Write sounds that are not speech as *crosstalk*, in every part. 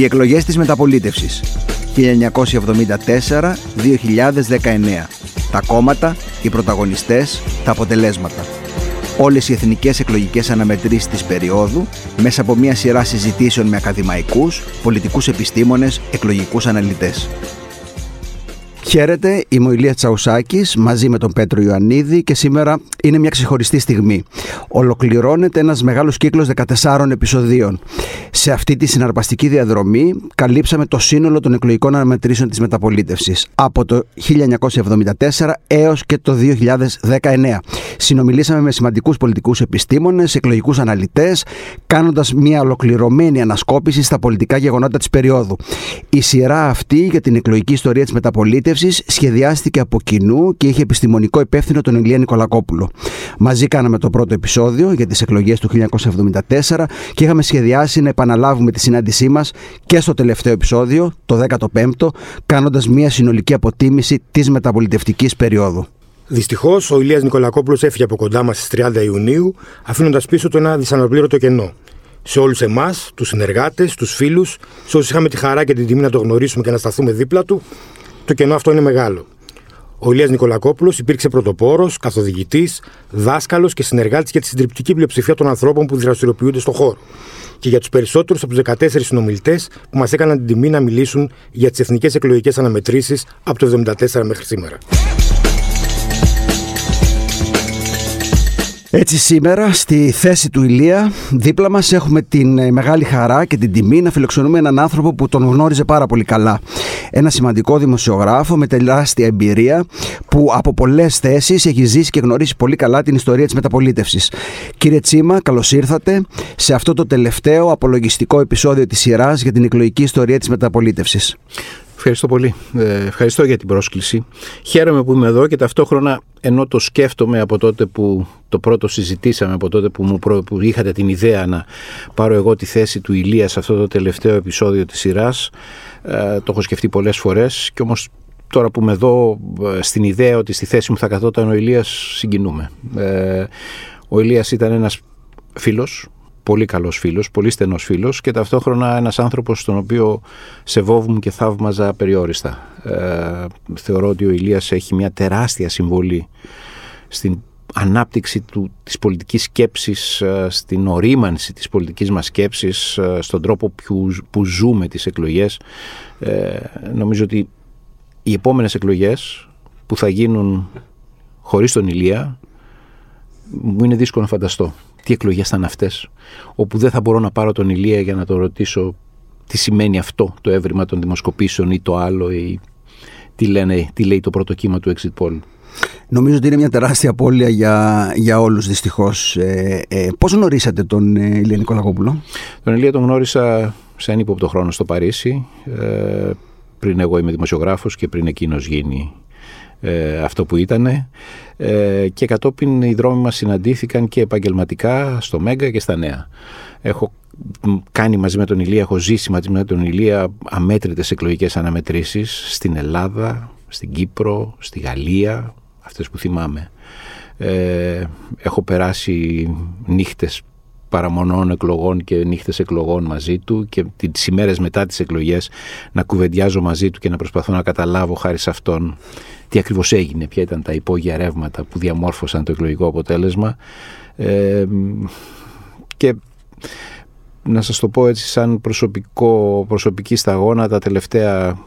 Οι εκλογές της μεταπολίτευσης. 1974-2019 Τα κόμματα, οι πρωταγωνιστές, τα αποτελέσματα. Όλες οι εθνικές εκλογικές αναμετρήσεις της περίοδου μέσα από μια σειρά συζητήσεων με ακαδημαϊκούς, πολιτικούς επιστήμονες, εκλογικούς αναλυτές. Χαίρετε, είμαι ο Ηλίας Τσαουσάκης μαζί με τον Πέτρο Ιωαννίδη και σήμερα είναι μια ξεχωριστή στιγμή. Ολοκληρώνεται ένας μεγάλος κύκλος 14 επεισοδίων. Σε αυτή τη συναρπαστική διαδρομή καλύψαμε το σύνολο των εκλογικών αναμετρήσεων της μεταπολίτευσης από το 1974 έως και το 2019. Συνομιλήσαμε με σημαντικούς πολιτικούς επιστήμονες, εκλογικούς αναλυτές, κάνοντας μια ολοκληρωμένη ανασκόπηση στα πολιτικά γεγονότα της περίοδου. Η σειρά αυτή για την εκλογική ιστορία της μεταπολίτευσης σχεδιάστηκε από κοινού και είχε επιστημονικό υπεύθυνο τον Ηλία Νικολακόπουλο. Μαζί κάναμε το πρώτο επεισόδιο για τις εκλογές του 1974 και είχαμε σχεδιάσει να επαναλάβουμε τη συνάντησή μας και στο τελευταίο επεισόδιο, το 15ο, κάνοντας μια συνολική αποτίμηση της μεταπολιτευτικής περίοδου. Δυστυχώς, ο Ηλίας Νικολακόπουλος έφυγε από κοντά μας στις 30 Ιουνίου, αφήνοντας πίσω του ένα δυσαναπλήρωτο κενό. Σε όλους εμάς, τους συνεργάτες, τους φίλους, σε όσους είχαμε τη χαρά και την τιμή να το γνωρίσουμε και να σταθούμε δίπλα του, το κενό αυτό είναι μεγάλο. Ο Ηλίας Νικολακόπουλος υπήρξε πρωτοπόρος, καθοδηγητής, δάσκαλος και συνεργάτης για τη συντριπτική πλειοψηφία των ανθρώπων που δραστηριοποιούνται στον χώρο. Και για τους περισσότερους από τους 14 συνομιλητές που μας έκαναν την τιμή να μιλήσουν για τις εθνικές εκλογικές αναμετρήσεις από το 1974 μέχρι σήμερα. Έτσι σήμερα στη θέση του Ηλία δίπλα μας έχουμε την ε, μεγάλη χαρά και την τιμή να φιλοξενούμε έναν άνθρωπο που τον γνώριζε πάρα πολύ καλά. Ένα σημαντικό δημοσιογράφο με τεράστια εμπειρία που από πολλές θέσεις έχει ζήσει και γνωρίσει πολύ καλά την ιστορία της μεταπολίτευσης. Κύριε Τσίμα, καλώς ήρθατε σε αυτό το τελευταίο απολογιστικό επεισόδιο της σειράς για την εκλογική ιστορία της μεταπολίτευσης. Ευχαριστώ πολύ. Ε, ευχαριστώ για την πρόσκληση. Χαίρομαι που είμαι εδώ και ταυτόχρονα ενώ το σκέφτομαι από τότε που το πρώτο συζητήσαμε, από τότε που, μου που είχατε την ιδέα να πάρω εγώ τη θέση του Ηλίας σε αυτό το τελευταίο επεισόδιο της σειράς, ε, το έχω σκεφτεί πολλές φορές και όμως τώρα που είμαι εδώ ε, στην ιδέα ότι στη θέση μου θα καθόταν ο Ηλίας συγκινούμε. Ε, ο Ηλίας ήταν ένας φίλος, πολύ καλός φίλος, πολύ στενός φίλος και ταυτόχρονα ένας άνθρωπος στον οποίο σεβόβουν και θαύμαζα περιόριστα. Ε, θεωρώ ότι ο Ηλίας έχει μια τεράστια συμβολή στην ανάπτυξη του, της πολιτικής σκέψης, ε, στην ορίμανση της πολιτικής μας σκέψης, ε, στον τρόπο που, που ζούμε τις εκλογές. Ε, νομίζω ότι οι επόμενες εκλογές που θα γίνουν χωρίς τον Ηλία μου είναι δύσκολο να φανταστώ τι εκλογές θα είναι αυτές όπου δεν θα μπορώ να πάρω τον Ηλία για να τον ρωτήσω τι σημαίνει αυτό το έβριμα των δημοσκοπήσεων ή το άλλο ή τι, λένε, τι λέει το πρώτο κύμα του exit poll. Νομίζω ότι είναι μια τεράστια απώλεια για, για όλους δυστυχώς. Ε, ε, πώς γνωρίσατε τον ε, Ηλία Νικολακόπουλο; Τον Ηλία τον γνώρισα σε ένα ύποπτο χρόνο στο Παρίσι. Ε, πριν εγώ είμαι δημοσιογράφος και πριν εκείνος γίνει ε, αυτό που ήταν ε, και κατόπιν οι δρόμοι μας συναντήθηκαν και επαγγελματικά στο Μέγκα και στα Νέα. Έχω κάνει μαζί με τον Ηλία, έχω ζήσει μαζί με τον Ηλία αμέτρητες εκλογικές αναμετρήσεις στην Ελλάδα, στην Κύπρο, στη Γαλλία, αυτές που θυμάμαι. Ε, έχω περάσει νύχτες παραμονών εκλογών και νύχτες εκλογών μαζί του και τις ημέρες μετά τις εκλογές να κουβεντιάζω μαζί του και να προσπαθώ να καταλάβω χάρη σε αυτόν τι ακριβώς έγινε, ποια ήταν τα υπόγεια ρεύματα που διαμόρφωσαν το εκλογικό αποτέλεσμα. Ε, και να σας το πω έτσι σαν προσωπικό, προσωπική σταγόνα τα τελευταία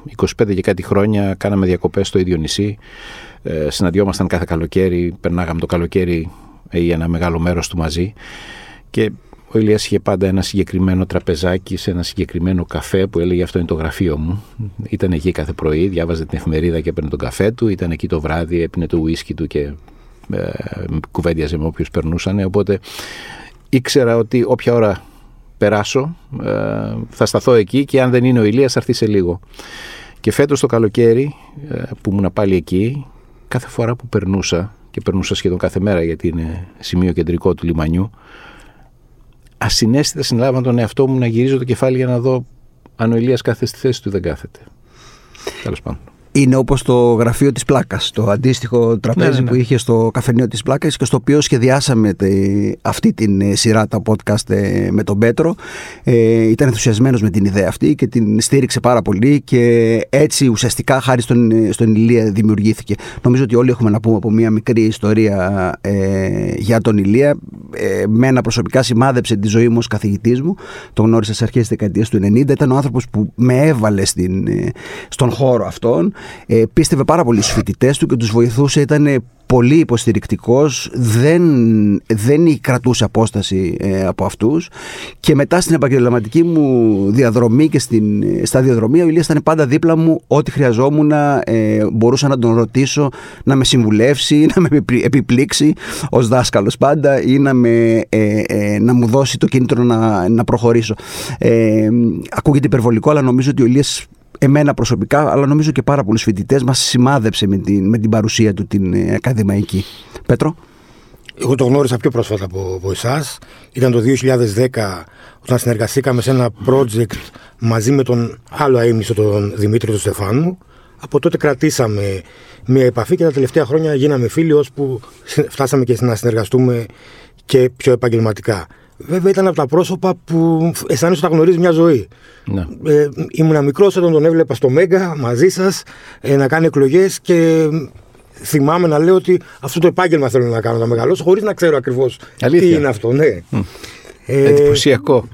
25 και κάτι χρόνια κάναμε διακοπές στο ίδιο νησί. Ε, συναντιόμασταν κάθε καλοκαίρι περνάγαμε το καλοκαίρι ή ένα μεγάλο μέρος του μαζί και ο Ηλίας είχε πάντα ένα συγκεκριμένο τραπεζάκι σε ένα συγκεκριμένο καφέ που έλεγε αυτό είναι το γραφείο μου. Ήταν εκεί κάθε πρωί, διάβαζε την εφημερίδα και έπαιρνε τον καφέ του. Ήταν εκεί το βράδυ, έπινε το ουίσκι του και ε, κουβέντιαζε με όποιους περνούσαν. Οπότε ήξερα ότι όποια ώρα περάσω ε, θα σταθώ εκεί και αν δεν είναι ο Ηλίας θα έρθει σε λίγο. Και φέτος το καλοκαίρι ε, που ήμουν πάλι εκεί, κάθε φορά που περνούσα και περνούσα σχεδόν κάθε μέρα γιατί είναι σημείο κεντρικό του λιμανιού ασυναίσθητα συνέλαβα τον εαυτό μου να γυρίζω το κεφάλι για να δω αν ο Ηλίας κάθεται στη θέση του δεν κάθεται. Τέλος πάντων. Είναι όπως το γραφείο της Πλάκας, το αντίστοιχο τραπέζι Ναι, ναι, ναι. που είχε στο καφενείο της Πλάκας και στο οποίο σχεδιάσαμε τε- αυτή την ε, σειρά τα podcast ε, με τον Πέτρο. Ε, ήταν ενθουσιασμένος με την ιδέα αυτή και την στήριξε πάρα πολύ και έτσι ουσιαστικά χάρη στον, ε, στον Ηλία δημιουργήθηκε. Νομίζω ότι όλοι έχουμε να πούμε από μια μικρή ιστορία ε, για τον Ηλία. Ε, μένα προσωπικά σημάδεψε τη ζωή μου ως καθηγητής μου. Τον γνώρισα στις αρχές της δεκαετίας του 90. Ήταν ο άνθρωπος που με έβαλε στην, ε, στον χώρο αυτόν. Ε, πίστευε πάρα πολύ στους φοιτητές του και τους βοηθούσε. Ήταν ε, πολύ υποστηρικτικός, δεν, δεν κρατούσε απόσταση ε, από αυτούς και μετά στην επαγγελματική μου διαδρομή και στην ε, σταδιοδρομία ο Ηλίας ήταν πάντα δίπλα μου ό,τι χρειαζόμουν ε, μπορούσα να τον ρωτήσω να με συμβουλεύσει, *laughs* να με επι- επιπλήξει ως δάσκαλος πάντα ή να, με, ε, ε, να μου δώσει το κίνητρο να, να προχωρήσω. Ε, ακούγεται υπερβολικό αλλά νομίζω ότι ο Ηλίας εμένα προσωπικά, αλλά νομίζω και πάρα πολλούς φοιτητές μας σημάδεψε με την, με την παρουσία του την ε, ακαδημαϊκή. Πέτρο; Εγώ το γνώρισα πιο πρόσφατα από, από εσάς. Ήταν το 2010 όταν συνεργαστήκαμε σε ένα project μαζί με τον άλλο αείμνηστο, τον Δημήτρη του Στεφάνου. Από τότε κρατήσαμε μια επαφή και τα τελευταία χρόνια γίναμε φίλοι ώσπου φτάσαμε και να συνεργαστούμε και πιο επαγγελματικά. Βέβαια ήταν από τα πρόσωπα που αισθάνεσαι ότι τα γνωρίζεις μια ζωή. Ναι. Ε, ήμουνα μικρός όταν τον έβλεπα στο Μέγκα μαζί σας ε, να κάνει εκλογές και θυμάμαι να λέω ότι αυτό το επάγγελμα θέλω να κάνω να μεγαλώσω χωρίς να ξέρω ακριβώς τι Αλήθεια. είναι αυτό. Ναι. Ε, Εντυπωσιακό.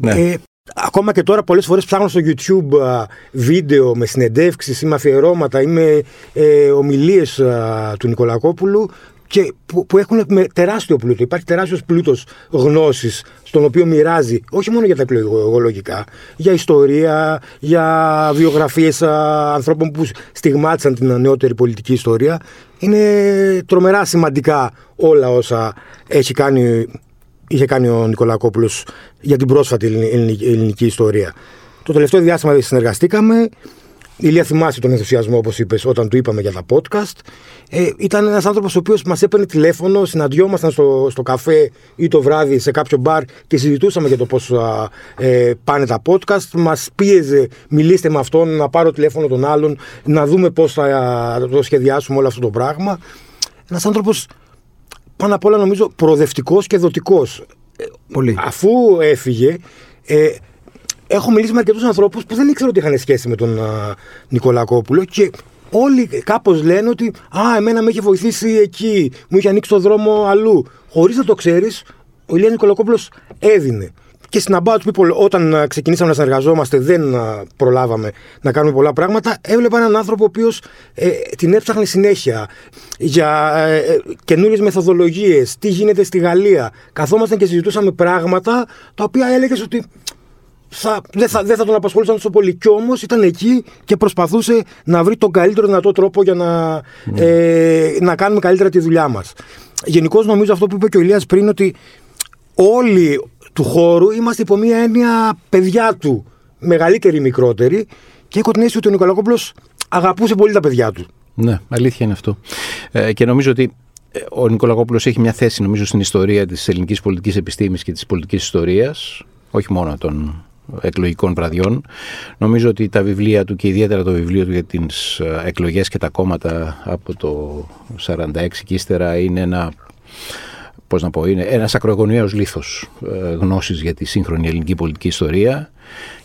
ναι. ε, ακόμα και τώρα πολλές φορές ψάχνω στο YouTube α, βίντεο με συνεντεύξεις ή με αφιερώματα ή με ε, ομιλίες α, του Νικολακόπουλου και που, που έχουν με τεράστιο πλούτο. Υπάρχει τεράστιος πλούτος γνώσης στον οποίο μοιράζει όχι μόνο για τα εκλογολογικά, για ιστορία, για βιογραφίες α, ανθρώπων που στιγμάτισαν την νεότερη πολιτική ιστορία. Είναι τρομερά σημαντικά όλα όσα έχει κάνει είχε κάνει ο Νικολακόπουλος για την πρόσφατη ελληνι- ελληνική, ελληνική ιστορία. Το τελευταίο διάστημα συνεργαστήκαμε. Η Ηλία θυμάσαι τον ενθουσιασμό, όπως είπες, όταν του είπαμε για τα podcast. Ε, ήταν ένας άνθρωπος ο οποίος μας έπαιρνε τηλέφωνο, συναντιόμασταν στο, στο καφέ ή το βράδυ σε κάποιο μπαρ και συζητούσαμε για το πώς ε, πάνε τα podcast. Μας πίεζε, μιλήστε με αυτόν, να πάρω τηλέφωνο τον άλλον, να δούμε πώς θα α, το σχεδιάσουμε όλο αυτό το πράγμα. Ένας άνθρωπος πάνω απ' όλα νομίζω προοδευτικός και δοτικός. Πολύ. Αφού έφυγε, ε, έχω μιλήσει με αρκετούς ανθρώπους που δεν ήξερα ότι είχαν σχέση με τον α, Νικολακόπουλο και όλοι κάπως λένε ότι «Α, εμένα με είχε βοηθήσει εκεί, μου είχε ανοίξει το δρόμο αλλού». Χωρίς να το ξέρεις, ο Ηλίας Νικολακόπουλος έδινε. Και στην About People, όταν α, ξεκινήσαμε να συνεργαζόμαστε, δεν α, προλάβαμε να κάνουμε πολλά πράγματα. Έβλεπα έναν άνθρωπο ο οποίος την έψαχνε συνέχεια για ε, ε, καινούριες μεθοδολογίες, τι γίνεται στη Γαλλία. Καθόμασταν και συζητούσαμε πράγματα τα οποία έλεγες ότι θα, δεν, θα, δεν θα τον απασχολούσαν τόσο πολύ. Κι όμως ήταν εκεί και προσπαθούσε να βρει τον καλύτερο δυνατό τρόπο για να, ε, να κάνουμε καλύτερα τη δουλειά μας. Γενικώς νομίζω αυτό που είπε και ο Ηλίας πριν ότι όλοι του χώρου είμαστε υπό μία έννοια παιδιά του, μεγαλύτεροι ή μικρότεροι, και έχω την αίσθηση ότι ο Νικολακόπουλος αγαπούσε πολύ τα παιδιά του. Ναι, αλήθεια είναι αυτό. Ε, και νομίζω ότι ε, ο Νικολακόπουλος έχει μια θέση νομίζω στην ιστορία της ελληνικής πολιτικής επιστήμης και της πολιτικής ιστορίας, όχι μόνο των εκλογικών βραδιών. Νομίζω ότι τα βιβλία του και ιδιαίτερα το βιβλίο του για τις ε, εκλογές και τα κόμματα από το 46 και ύστερα είναι ένα πώς να πω, είναι ένας ακρογωνιαίος λίθος ε, γνώσης για τη σύγχρονη ελληνική πολιτική ιστορία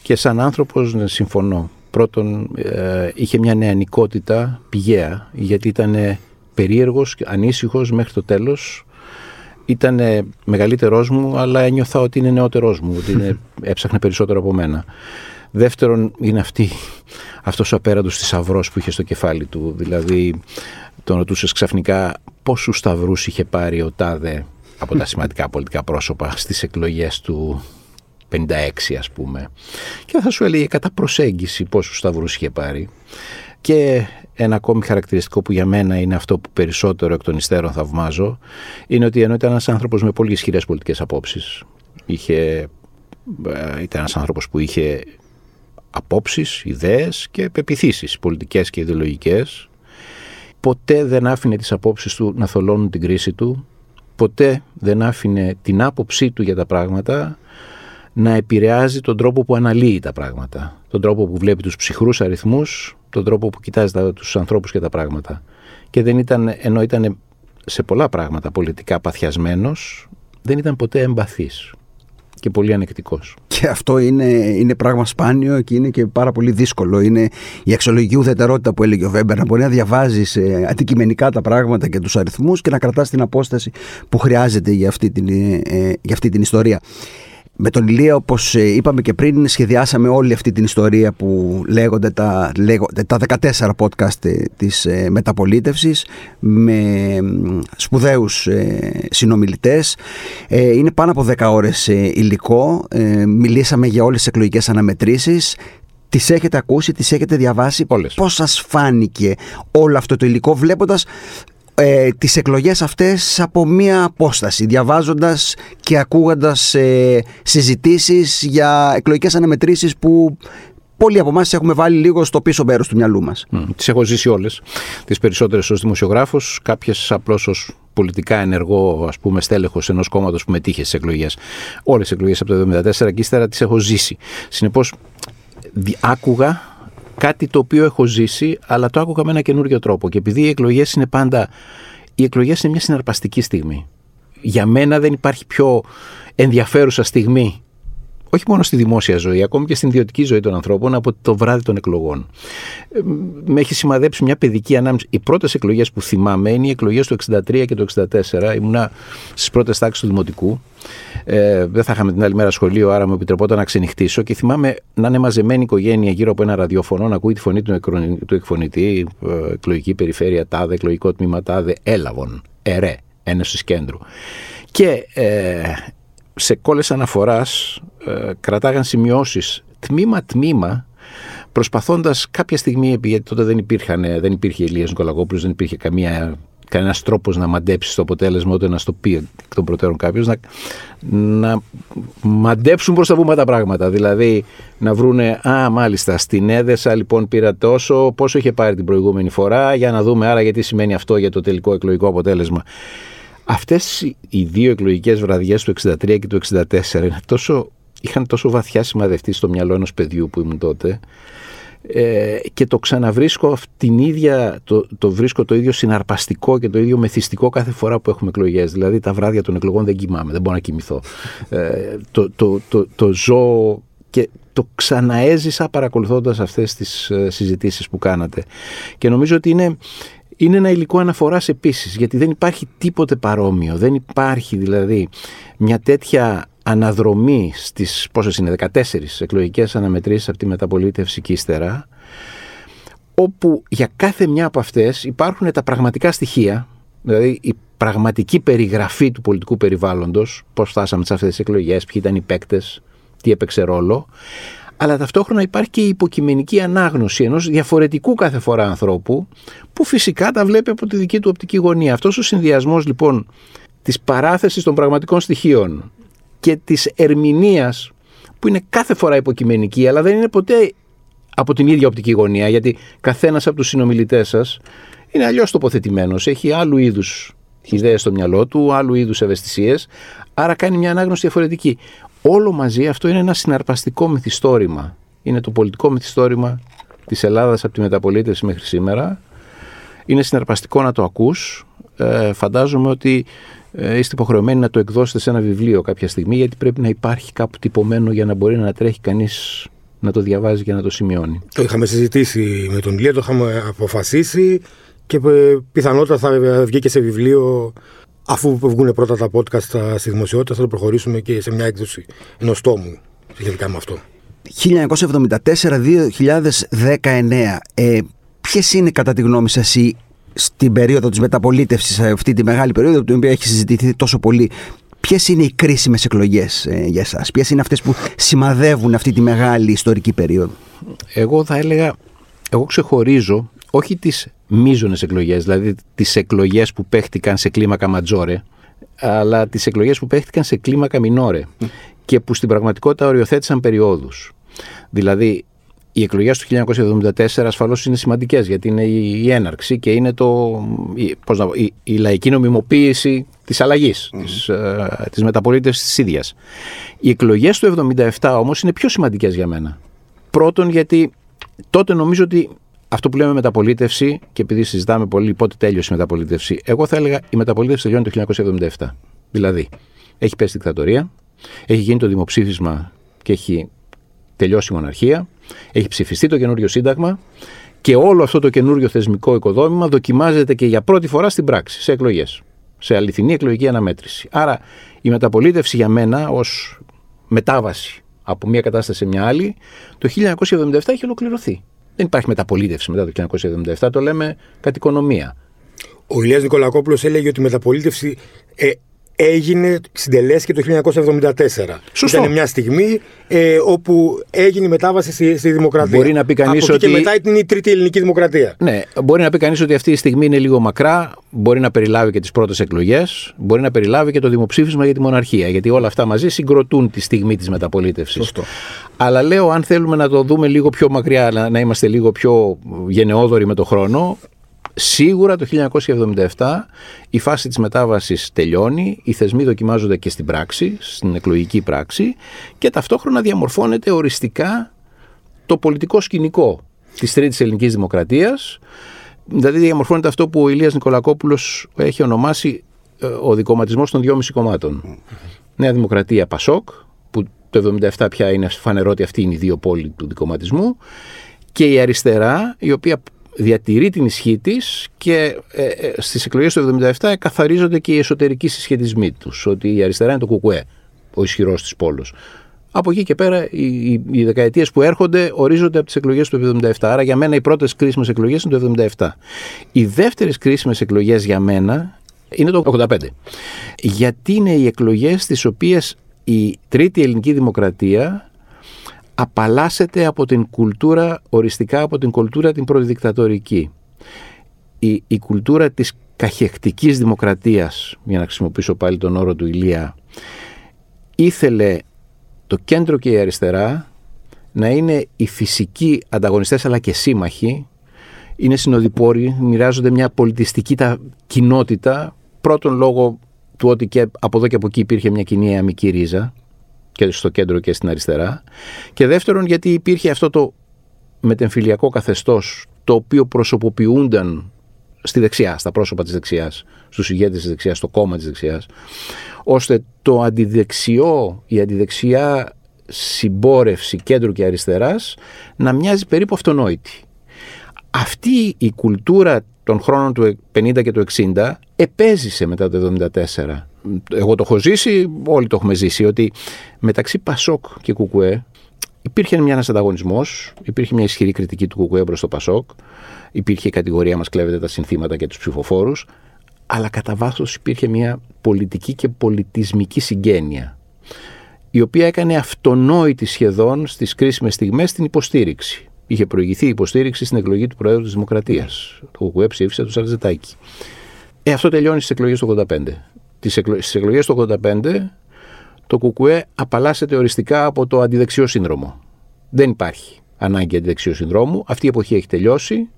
και σαν άνθρωπος ναι, συμφωνώ. Πρώτον, ε, είχε μια νεανικότητα πηγαία γιατί ήταν περίεργος, ανήσυχος μέχρι το τέλος. Ήταν μεγαλύτερός μου, αλλά ένιωθα ότι είναι νεότερός μου, ότι είναι, *laughs* έψαχνε περισσότερο από μένα. Δεύτερον, είναι αυτή, αυτός ο απέραντος θησαυρός που είχε στο κεφάλι του. Δηλαδή, τον ρωτούσες ξαφνικά πόσους σταυρούς είχε πάρει ο Τάδε από τα σημαντικά πολιτικά πρόσωπα στις εκλογές του 56 ας πούμε. Και θα σου έλεγε κατά προσέγγιση πόσους σταυρούς είχε πάρει. Και ένα ακόμη χαρακτηριστικό που για μένα είναι αυτό που περισσότερο εκ των υστέρων θαυμάζω είναι ότι ενώ ήταν ένας άνθρωπος με πολύ ισχυρές πολιτικές απόψεις είχε, ήταν ένας άνθρωπος που είχε απόψεις, ιδέες και πεπιθήσεις πολιτικές και ιδεολογικές. Ποτέ δεν άφηνε τις απόψεις του να θολώνουν την κρίση του. Ποτέ δεν άφηνε την άποψή του για τα πράγματα να επηρεάζει τον τρόπο που αναλύει τα πράγματα. Τον τρόπο που βλέπει τους ψυχρούς αριθμούς, τον τρόπο που κοιτάζει τους ανθρώπους και τα πράγματα. Και δεν ήταν, ενώ ήταν σε πολλά πράγματα πολιτικά παθιασμένος, δεν ήταν ποτέ εμπαθής και πολύ ανεκτικός. Και αυτό είναι, είναι πράγμα σπάνιο και είναι και πάρα πολύ δύσκολο. Είναι η αξιολογική ουδετερότητα που έλεγε ο Βέμπερ, να μπορεί να διαβάζεις ε, αντικειμενικά τα πράγματα και τους αριθμούς και να κρατάς την απόσταση που χρειάζεται για αυτή την, ε, ε, για αυτή την ιστορία. Με τον Ηλία, όπως ε, είπαμε και πριν, σχεδιάσαμε όλη αυτή την ιστορία που λέγονται τα, λέγονται, τα 14 podcast ε, της ε, μεταπολίτευσης με σπουδαίους συνομιλητές. Είναι πάνω από 10 ώρες υλικό. Μιλήσαμε για όλες τις εκλογικές αναμετρήσεις. Τις έχετε ακούσει, τις έχετε διαβάσει. Όλες. Πώς σας φάνηκε όλο αυτό το υλικό βλέποντας ε, τις εκλογές αυτές από μία απόσταση διαβάζοντας και ακούγοντας ε, συζητήσεις για εκλογικές αναμετρήσεις που πολλοί από εμάς έχουμε βάλει λίγο στο πίσω μέρος του μυαλού μας. Mm, τις έχω ζήσει όλες. Τις περισσότερες ως δημοσιογράφος, κάποιες απλώς ως πολιτικά ενεργό, ας πούμε, στέλεχος ενός κόμματος που μετήχε στις εκλογές. Όλες τι εκλογές από το 1974 και ύστερα τις έχω ζήσει. Συνεπώς, άκουγα κάτι το οποίο έχω ζήσει, αλλά το άκουγα με ένα καινούριο τρόπο. Και επειδή οι εκλογές είναι πάντα. Οι εκλογές είναι μια συναρπαστική στιγμή. Για μένα δεν υπάρχει πιο ενδιαφέρουσα στιγμή όχι μόνο στη δημόσια ζωή, ακόμη και στην ιδιωτική ζωή των ανθρώπων από το βράδυ των εκλογών. Ε, με έχει σημαδέψει μια παιδική ανάμειξη. Οι πρώτες εκλογές που θυμάμαι είναι οι εκλογές του 63 και του 64. Ήμουνα στις πρώτες τάξεις του Δημοτικού. Ε, δεν θα είχαμε την άλλη μέρα σχολείο, άρα μου επιτρεπόταν να ξενυχτήσω. Και θυμάμαι να είναι μαζεμένη η οικογένεια γύρω από ένα ραδιοφωνό, να ακούει τη φωνή του, του εκφωνητή, ε, εκλογική περιφέρεια, τάδε, εκλογικό τμήμα, τάδε, έλαβον, ερέ, ένωση κέντρου. Και ε, σε κόλλες αναφοράς ε, κρατάγαν σημειώσεις τμήμα-τμήμα προσπαθώντας κάποια στιγμή, γιατί τότε δεν, υπήρχαν, δεν υπήρχε Ηλίας Νικολακόπουλος, δεν υπήρχε καμία κανένας τρόπος να μαντέψει το αποτέλεσμα, ούτε να στο πει εκ των προτέρων κάποιος, να, να μαντέψουν προς τα πούμε τα πράγματα. Δηλαδή να βρούνε, Α, μάλιστα, στην έδεσα λοιπόν πήρα τόσο, πόσο είχε πάρει την προηγούμενη φορά, για να δούμε άρα γιατί σημαίνει αυτό για το τελικό εκλογικό αποτέλεσμα. Αυτές οι δύο εκλογικές βραδιές του 63 και του 64 τόσο, είχαν τόσο βαθιά σημαδευτεί στο μυαλό ενός παιδιού που ήμουν τότε ε, και το ξαναβρίσκω την ίδια, το, το βρίσκω το ίδιο συναρπαστικό και το ίδιο μεθυστικό κάθε φορά που έχουμε εκλογές. Δηλαδή τα βράδια των εκλογών δεν κοιμάμαι, δεν μπορώ να κοιμηθώ. Ε, το, το, το, το ζω και το ξαναέζησα παρακολουθώντας αυτές τις ε, συζητήσεις που κάνατε. Και νομίζω ότι είναι είναι ένα υλικό αναφοράς επίσης, γιατί δεν υπάρχει τίποτε παρόμοιο. Δεν υπάρχει δηλαδή μια τέτοια αναδρομή στις πόσες είναι, 14 εκλογικές αναμετρήσεις από τη μεταπολίτευση και ύστερα, όπου για κάθε μια από αυτές υπάρχουν τα πραγματικά στοιχεία, δηλαδή η πραγματική περιγραφή του πολιτικού περιβάλλοντος, πώς φτάσαμε σε αυτές τις εκλογές, ποιοι ήταν οι παίκτες, τι έπαιξε ρόλο, αλλά ταυτόχρονα υπάρχει και η υποκειμενική ανάγνωση ενός διαφορετικού κάθε φορά ανθρώπου που φυσικά τα βλέπει από τη δική του οπτική γωνία. Αυτός ο συνδυασμός λοιπόν της παράθεσης των πραγματικών στοιχείων και της ερμηνείας που είναι κάθε φορά υποκειμενική αλλά δεν είναι ποτέ από την ίδια οπτική γωνία γιατί καθένας από τους συνομιλητές σας είναι αλλιώς τοποθετημένος, έχει άλλου είδους ιδέες στο μυαλό του, άλλου είδους ευαισθησίες, άρα κάνει μια ανάγνωση διαφορετική. Όλο μαζί αυτό είναι ένα συναρπαστικό μυθιστόρημα. Είναι το πολιτικό μυθιστόρημα της Ελλάδας από τη μεταπολίτευση μέχρι σήμερα. Είναι συναρπαστικό να το ακούς. Ε, φαντάζομαι ότι ε, είστε υποχρεωμένοι να το εκδώσετε σε ένα βιβλίο κάποια στιγμή γιατί πρέπει να υπάρχει κάπου τυπωμένο για να μπορεί να τρέχει κανείς να το διαβάζει και να το σημειώνει. Το είχαμε συζητήσει με τον Ηλία, το είχαμε αποφασίσει και ε, πιθανότατα θα βγει και σε βιβλίο αφού βγουν πρώτα τα podcast στη δημοσιότητα, θα το προχωρήσουμε και σε μια έκδοση ενός τόμου σχετικά με αυτό. 1974-2019. Ε, Ποιες είναι κατά τη γνώμη σας οι στην περίοδο της μεταπολίτευσης, αυτή τη μεγάλη περίοδο την οποία έχει συζητηθεί τόσο πολύ, ποιες είναι οι κρίσιμες εκλογές ε, για εσά, ποιες είναι αυτές που σημαδεύουν αυτή τη μεγάλη ιστορική περίοδο; Εγώ θα έλεγα, εγώ ξεχωρίζω όχι τις μείζονες εκλογές, δηλαδή τις εκλογές που παίχτηκαν σε κλίμακα ματζόρε, αλλά τις εκλογές που παίχτηκαν σε κλίμακα μινόρε και που στην πραγματικότητα οριοθέτησαν περιόδους. Δηλαδή οι εκλογές του 1974 ασφαλώς είναι σημαντικές γιατί είναι η, έναρξη και είναι το, η, πώς να, η, η λαϊκή νομιμοποίηση της αλλαγής, mm. της, ε, της μεταπολίτευσης της ίδιας. Οι εκλογές του 1977 όμως είναι πιο σημαντικές για μένα. Πρώτον γιατί τότε νομίζω ότι αυτό που λέμε μεταπολίτευση και επειδή συζητάμε πολύ πότε τέλειωσε η μεταπολίτευση, εγώ θα έλεγα η μεταπολίτευση τελειώνει το 1977. Δηλαδή, έχει πέσει η δικτατορία, έχει γίνει το δημοψήφισμα και έχει τελειώσει η μοναρχία, έχει ψηφιστεί το καινούριο σύνταγμα και όλο αυτό το καινούριο θεσμικό οικοδόμημα δοκιμάζεται και για πρώτη φορά στην πράξη, σε εκλογές. Σε αληθινή εκλογική αναμέτρηση. Άρα η μεταπολίτευση για μένα ως μετάβαση από μια κατάσταση σε μια άλλη, το 1977 έχει ολοκληρωθεί. Δεν υπάρχει μεταπολίτευση μετά το 1977, το λέμε κατ' οικονομία. Ο Ηλίας Νικολακόπουλος έλεγε ότι η μεταπολίτευση ε, έγινε, συντελέστηκε το 1974. Σωστό. Ήταν μια στιγμή ε, όπου έγινε η μετάβαση στη, στη δημοκρατία. Μπορεί να πει κανείς Από εκεί ότι- και μετά ήταν η τρίτη ελληνική δημοκρατία. Ναι, μπορεί να πει κανείς ότι αυτή η στιγμή είναι λίγο μακρά, μπορεί να περιλάβει και τις πρώτες εκλογές, μπορεί να περιλάβει και το δημοψήφισμα για τη μοναρχία. Γιατί όλα αυτά μαζί συγκροτούν τη στιγμή της μεταπολίτευσης. Σωστό. Αλλά λέω, αν θέλουμε να το δούμε λίγο πιο μακριά, να- να είμαστε λίγο πιο γενναιόδοροι με το χρόνο, σίγουρα το 1977 η φάση της μετάβασης τελειώνει, οι θεσμοί δοκιμάζονται και στην πράξη, στην εκλογική πράξη και ταυτόχρονα διαμορφώνεται οριστικά το πολιτικό σκηνικό της Τρίτης Ελληνικής Δημοκρατίας. Δηλαδή διαμορφώνεται αυτό που ο Ηλίας Νικολακόπουλος έχει ονομάσει ε, ο δικοματισμός των δυόμιση κομμάτων. Νέα Δημοκρατία Πασόκ, που το 1977 πια είναι φανερό ότι αυτή είναι οι δύο πόλοι του δικοματισμού, και η αριστερά, η οποία διατηρεί την ισχύ της και ε, ε, στις εκλογές του 1977 καθαρίζονται και οι εσωτερικοί συσχετισμοί τους, ότι η αριστερά είναι το κουκουέ, ο ισχυρός της πόλος. Από εκεί και πέρα οι, οι, οι δεκαετίες που έρχονται ορίζονται από τις εκλογές του 1977. Άρα για μένα οι πρώτες κρίσιμες εκλογές είναι το 1977. Οι δεύτερες κρίσιμες εκλογές για μένα είναι το 1985. Γιατί είναι οι εκλογές τις οποίες η τρίτη ελληνική δημοκρατία απαλλάσσεται από την κουλτούρα, οριστικά από την κουλτούρα την προδικτατορική. Η, η κουλτούρα της καχεκτικής δημοκρατίας, για να χρησιμοποιήσω πάλι τον όρο του Ηλία, ήθελε το κέντρο και η αριστερά να είναι οι φυσικοί ανταγωνιστές αλλά και σύμμαχοι, είναι συνοδοιπόροι, μοιράζονται μια πολιτιστική τα κοινότητα, πρώτον λόγω του ότι και από εδώ και από εκεί υπήρχε μια κοινή αμική ρίζα, και στο κέντρο και στην αριστερά. Και δεύτερον, γιατί υπήρχε αυτό το μετεμφυλιακό καθεστώς το οποίο προσωποποιούνταν στη δεξιά, στα πρόσωπα της δεξιάς, στους ηγέτες της δεξιάς, στο κόμμα της δεξιάς, ώστε το αντιδεξιό, η αντιδεξιά συμπόρευση κέντρου και αριστεράς να μοιάζει περίπου αυτονόητη. Αυτή η κουλτούρα των χρόνων του 50 και του 60 επέζησε μετά το 74 εγώ το έχω ζήσει, όλοι το έχουμε ζήσει, ότι μεταξύ Πασόκ και Κουκουέ υπήρχε μια ένας ανταγωνισμός, υπήρχε μια ισχυρή κριτική του Κουκουέ προς το Πασόκ, υπήρχε η κατηγορία μας κλέβεται τα συνθήματα και τους ψηφοφόρους, αλλά κατά βάθος υπήρχε μια πολιτική και πολιτισμική συγγένεια, η οποία έκανε αυτονόητη σχεδόν στις κρίσιμες στιγμές την υποστήριξη. Είχε προηγηθεί η υποστήριξη στην εκλογή του Προέδρου της Δημοκρατίας. Το Κουκουέ ψήφισε του Σαρζετάκη. Ε, αυτό τελειώνει στις εκλογές του 85 στις εκλογές του 85 το ΚΚΕ απαλλάσσεται οριστικά από το αντιδεξιό σύνδρομο. Δεν υπάρχει ανάγκη αντιδεξιού συνδρόμου. Αυτή η εποχή έχει τελειώσει.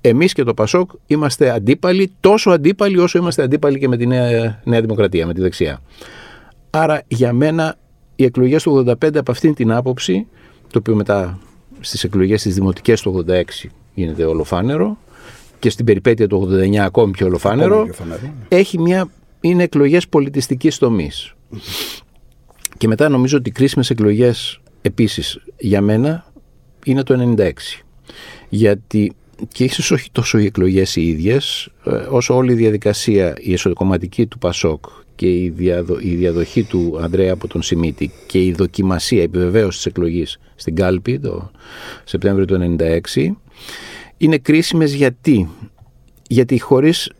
Εμείς και το Πασόκ είμαστε αντίπαλοι, τόσο αντίπαλοι όσο είμαστε αντίπαλοι και με τη Νέα, Νέα Δημοκρατία, με τη δεξιά. Άρα για μένα οι εκλογές του 85 από αυτήν την άποψη, το οποίο μετά στις εκλογές τις δημοτικές του 86 γίνεται ολοφάνερο και στην περιπέτεια του 89 ακόμη πιο ολοφάνερο, Ακόμη πιο φανερό, ναι. έχει μια είναι εκλογές πολιτιστικής τομής. Και μετά νομίζω ότι οι κρίσιμες εκλογές επίσης για μένα είναι το 96. Γιατί και ίσως όχι τόσο οι εκλογές οι ίδιες, ε, όσο όλη η διαδικασία, η εσωκομματική του Πασόκ και η, διαδο, η διαδοχή του Ανδρέα από τον Σιμίτη και η δοκιμασία, η επιβεβαίωση της εκλογής στην Κάλπη το Σεπτέμβριο του 96 είναι κρίσιμες γιατί, γιατί χωρίς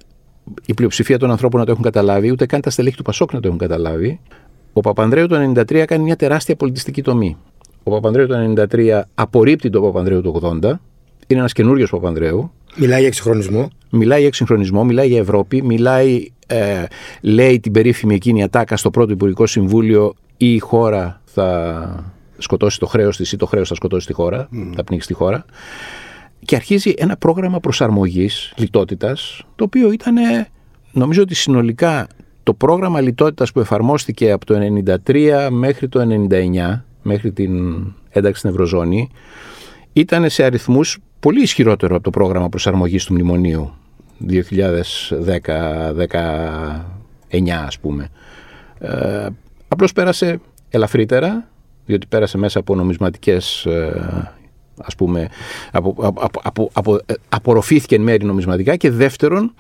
η πλειοψηφία των ανθρώπων να το έχουν καταλάβει, ούτε καν τα στελέχη του Πασόκ να το έχουν καταλάβει. Ο Παπανδρέου το 1993 κάνει μια τεράστια πολιτιστική τομή. Ο Παπανδρέου το 1993 απορρίπτει τον Παπανδρέου το 80. Είναι ένας καινούριος Παπανδρέου. Μιλάει για εξυγχρονισμό. Μιλάει για εξυγχρονισμό, μιλάει για Ευρώπη, μιλάει, ε, λέει την περίφημη εκείνη ατάκα στο πρώτο Υπουργικό Συμβούλιο ή η χώρα θα σκοτώσει το χρέος της ή το χρέος θα σκοτώσει τη χώρα, θα πνίξει τη χώρα. Και αρχίζει ένα πρόγραμμα προσαρμογής λιτότητας, το οποίο ήταν, νομίζω ότι συνολικά το πρόγραμμα λιτότητας που εφαρμόστηκε από το 1993 μέχρι το 1999, μέχρι την ένταξη στην Ευρωζώνη, ήταν σε αριθμούς πολύ ισχυρότερο από το πρόγραμμα προσαρμογής του μνημονίου 2010-2019 ας πούμε. Ε, απλώς πέρασε ελαφρύτερα, διότι πέρασε μέσα από νομισματικές ε, ας πούμε, απο, απο, απο, απο, ε, απορροφήθηκε εν μέρη νομισματικά και δεύτερον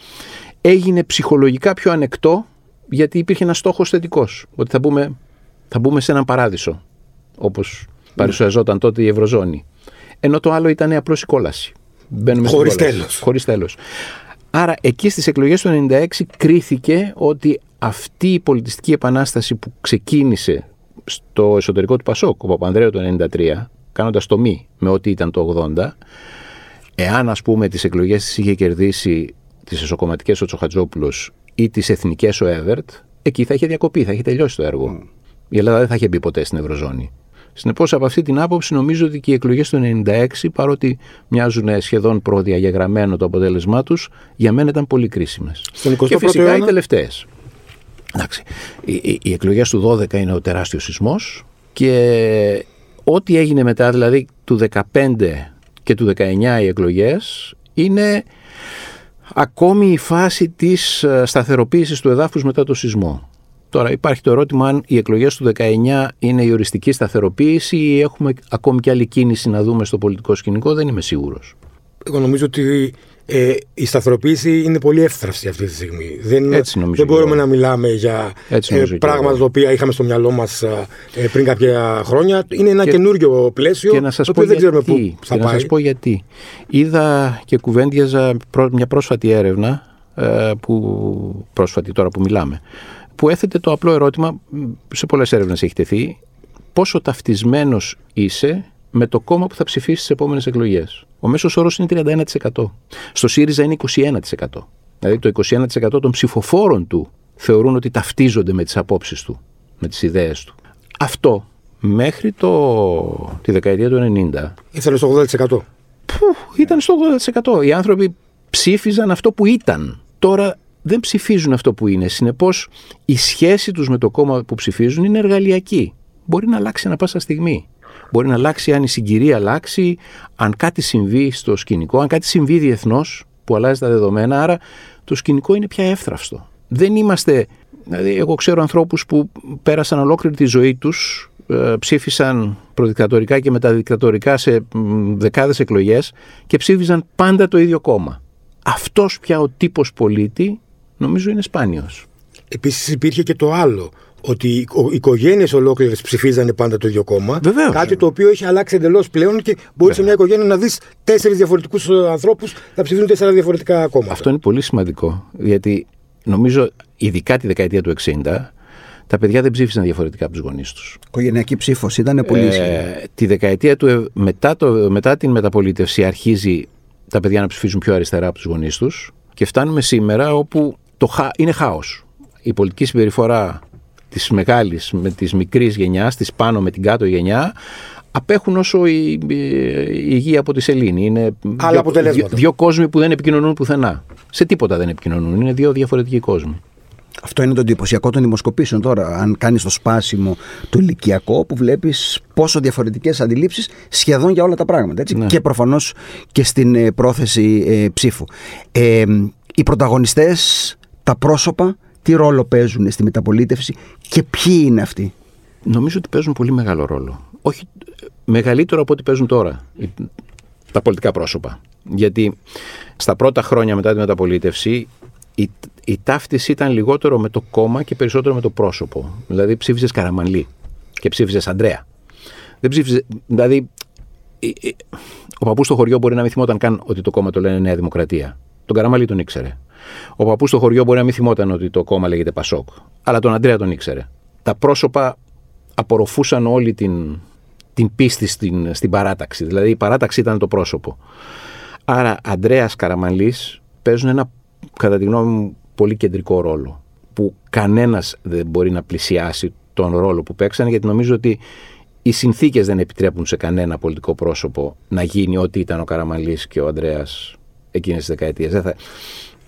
έγινε ψυχολογικά πιο ανεκτό γιατί υπήρχε ένας στόχος θετικός, ότι θα μπούμε, θα μπούμε σε έναν παράδεισο, όπως παρουσιαζόταν τότε η Ευρωζώνη. Ενώ το άλλο ήταν απλώς η κόλαση. Χωρίς τέλος. Χωρίς τέλος. Άρα εκεί στις εκλογές του 1996 κρίθηκε ότι αυτή η πολιτιστική επανάσταση που ξεκίνησε στο εσωτερικό του Πασόκ, ο Παπανδρέου το 1993, κάνοντας το μη με ό,τι ήταν το 80, εάν ας πούμε τις εκλογές τις είχε κερδίσει τις εσωκομματικές ο Τσοχατζόπουλος ή τις εθνικές ο Εύερτ, εκεί θα είχε διακοπεί, θα είχε τελειώσει το έργο. Η Ελλάδα δεν θα είχε μπει ποτέ στην Ευρωζώνη. Συνεπώς, από αυτή την άποψη, νομίζω ότι και οι εκλογές του 1996, παρότι μοιάζουν σχεδόν προδιαγεγραμμένο το αποτέλεσμά τους, για μένα ήταν πολύ κρίσιμες. Και φυσικά αιώνα... οι τελευταίε. Οι, οι, οι εκλογές του 12 είναι ο τεράστιος σεισμός και ό,τι έγινε μετά, δηλαδή του 15 και του 19 οι εκλογές, είναι ακόμη η φάση της ε, σταθεροποίησης του εδάφους μετά το σεισμό. Τώρα υπάρχει το ερώτημα αν οι εκλογές του 19 είναι η οριστική σταθεροποίηση ή έχουμε ακόμη και άλλη κίνηση να δούμε στο πολιτικό σκηνικό, δεν είμαι σίγουρος. Εγώ νομίζω ότι ε, η σταθεροποίηση είναι πολύ εύθραυστη αυτή τη στιγμή. Δεν, Έτσι δεν μπορούμε να μιλάμε για ε, πράγματα τα οποία είχαμε στο μυαλό μας ε, πριν κάποια χρόνια. Είναι ένα και, καινούριο πλαίσιο και να σας το οποίο δεν ξέρουμε πού θα και πάει. Να σας πω γιατί. Είδα και κουβέντιαζα μια πρόσφατη έρευνα, ε, που, πρόσφατη τώρα που μιλάμε, που έθετε το απλό ερώτημα, σε πολλές έρευνες έχει τεθεί, πόσο ταυτισμένος είσαι με το κόμμα που θα ψηφίσει στις επόμενες εκλογές. Ο μέσος όρος είναι 31%. Στο ΣΥΡΙΖΑ είναι 21%. Δηλαδή το 21% των ψηφοφόρων του θεωρούν ότι ταυτίζονται με τις απόψεις του, με τις ιδέες του. Αυτό μέχρι το, τη δεκαετία του 90. Ήθελε στο 80%. Που, ήταν στο 80%. Οι άνθρωποι ψήφιζαν αυτό που ήταν. Τώρα δεν ψηφίζουν αυτό που είναι. Συνεπώς, η σχέση τους με το κόμμα που ψηφίζουν είναι εργαλειακή. Μπορεί να αλλάξει ανα πάσα στιγμή. Μπορεί να αλλάξει αν η συγκυρία αλλάξει, αν κάτι συμβεί στο σκηνικό, αν κάτι συμβεί διεθνώς που αλλάζει τα δεδομένα. Άρα το σκηνικό είναι πια εύθραυστο. Δεν είμαστε. Δηλαδή, εγώ ξέρω ανθρώπους που πέρασαν ολόκληρη τη ζωή τους, ε, ψήφισαν προδικτατορικά και μεταδικτατορικά σε δεκάδες εκλογές και ψήφιζαν πάντα το ίδιο κόμμα. Αυτός πια ο τύπος πολίτη νομίζω είναι σπάνιος. Επίσης υπήρχε και το άλλο ότι οι οικογένειες ολόκληρες ψηφίζανε πάντα το ίδιο κόμμα. Βεβαίως. Κάτι το οποίο έχει αλλάξει εντελώς πλέον και μπορεί σε μια οικογένεια να δεις τέσσερις διαφορετικούς ανθρώπους να ψηφίζουν τέσσερα διαφορετικά κόμματα. Αυτό είναι πολύ σημαντικό. Γιατί νομίζω, ειδικά τη δεκαετία του 60, τα παιδιά δεν ψήφισαν διαφορετικά από τους γονείς τους. Οικογενειακή ψήφος ήταν πολύ ισχυρή. Ε, τη δεκαετία του, μετά, το, μετά την μεταπολίτευση, αρχίζει τα παιδιά να ψηφίζουν πιο αριστερά από τους γονείς τους και φτάνουμε σήμερα όπου το χα, είναι χάος. Η πολιτική συμπεριφορά της μεγάλης με της μικρής γενιάς, της πάνω με την κάτω γενιά, απέχουν όσο η, η, η υγεία από τη σελήνη. Είναι Άλλα δύο, δύο, δύο κόσμοι που δεν επικοινωνούν πουθενά. Σε τίποτα δεν επικοινωνούν. Είναι δύο διαφορετικοί κόσμοι. Αυτό είναι το εντυπωσιακό των δημοσκοπήσεων τώρα. Αν κάνεις το σπάσιμο του ηλικιακό, που βλέπεις πόσο διαφορετικές αντιλήψεις σχεδόν για όλα τα πράγματα. Έτσι. Ναι. Και προφανώς και στην ε, πρόθεση ε, ψήφου. Ε, οι πρωταγωνιστές, τα πρόσωπα, τι ρόλο παίζουν στη μεταπολίτευση και ποιοι είναι αυτοί. Νομίζω ότι παίζουν πολύ μεγάλο ρόλο. Όχι μεγαλύτερο από ό,τι παίζουν τώρα τα πολιτικά πρόσωπα. Γιατί στα πρώτα χρόνια μετά τη μεταπολίτευση η, η ταύτιση ήταν λιγότερο με το κόμμα και περισσότερο με το πρόσωπο. Δηλαδή ψήφιζες Καραμανλή και ψήφιζες Αντρέα. Δεν ψήφιζε. Δηλαδή, ο παππούς στο χωριό μπορεί να μην θυμόταν καν ότι το κόμμα το λένε Νέα Δημοκρατία. Τον Καραμαλή τον ήξερε. Ο παππούς στο χωριό μπορεί να μην θυμόταν ότι το κόμμα λέγεται Πασόκ. Αλλά τον Αντρέα τον ήξερε. Τα πρόσωπα απορροφούσαν όλη την, την πίστη στην, στην παράταξη. Δηλαδή η παράταξη ήταν το πρόσωπο. Άρα Αντρέας Καραμαλής παίζουν ένα, κατά τη γνώμη μου, πολύ κεντρικό ρόλο. Που κανένας δεν μπορεί να πλησιάσει τον ρόλο που παίξανε, γιατί νομίζω ότι οι συνθήκες δεν επιτρέπουν σε κανένα πολιτικό πρόσωπο να γίνει ό,τι ήταν ο Καραμαλής και ο Ανδρέα εκείνες τις δεκαετίες. Δεν, θα...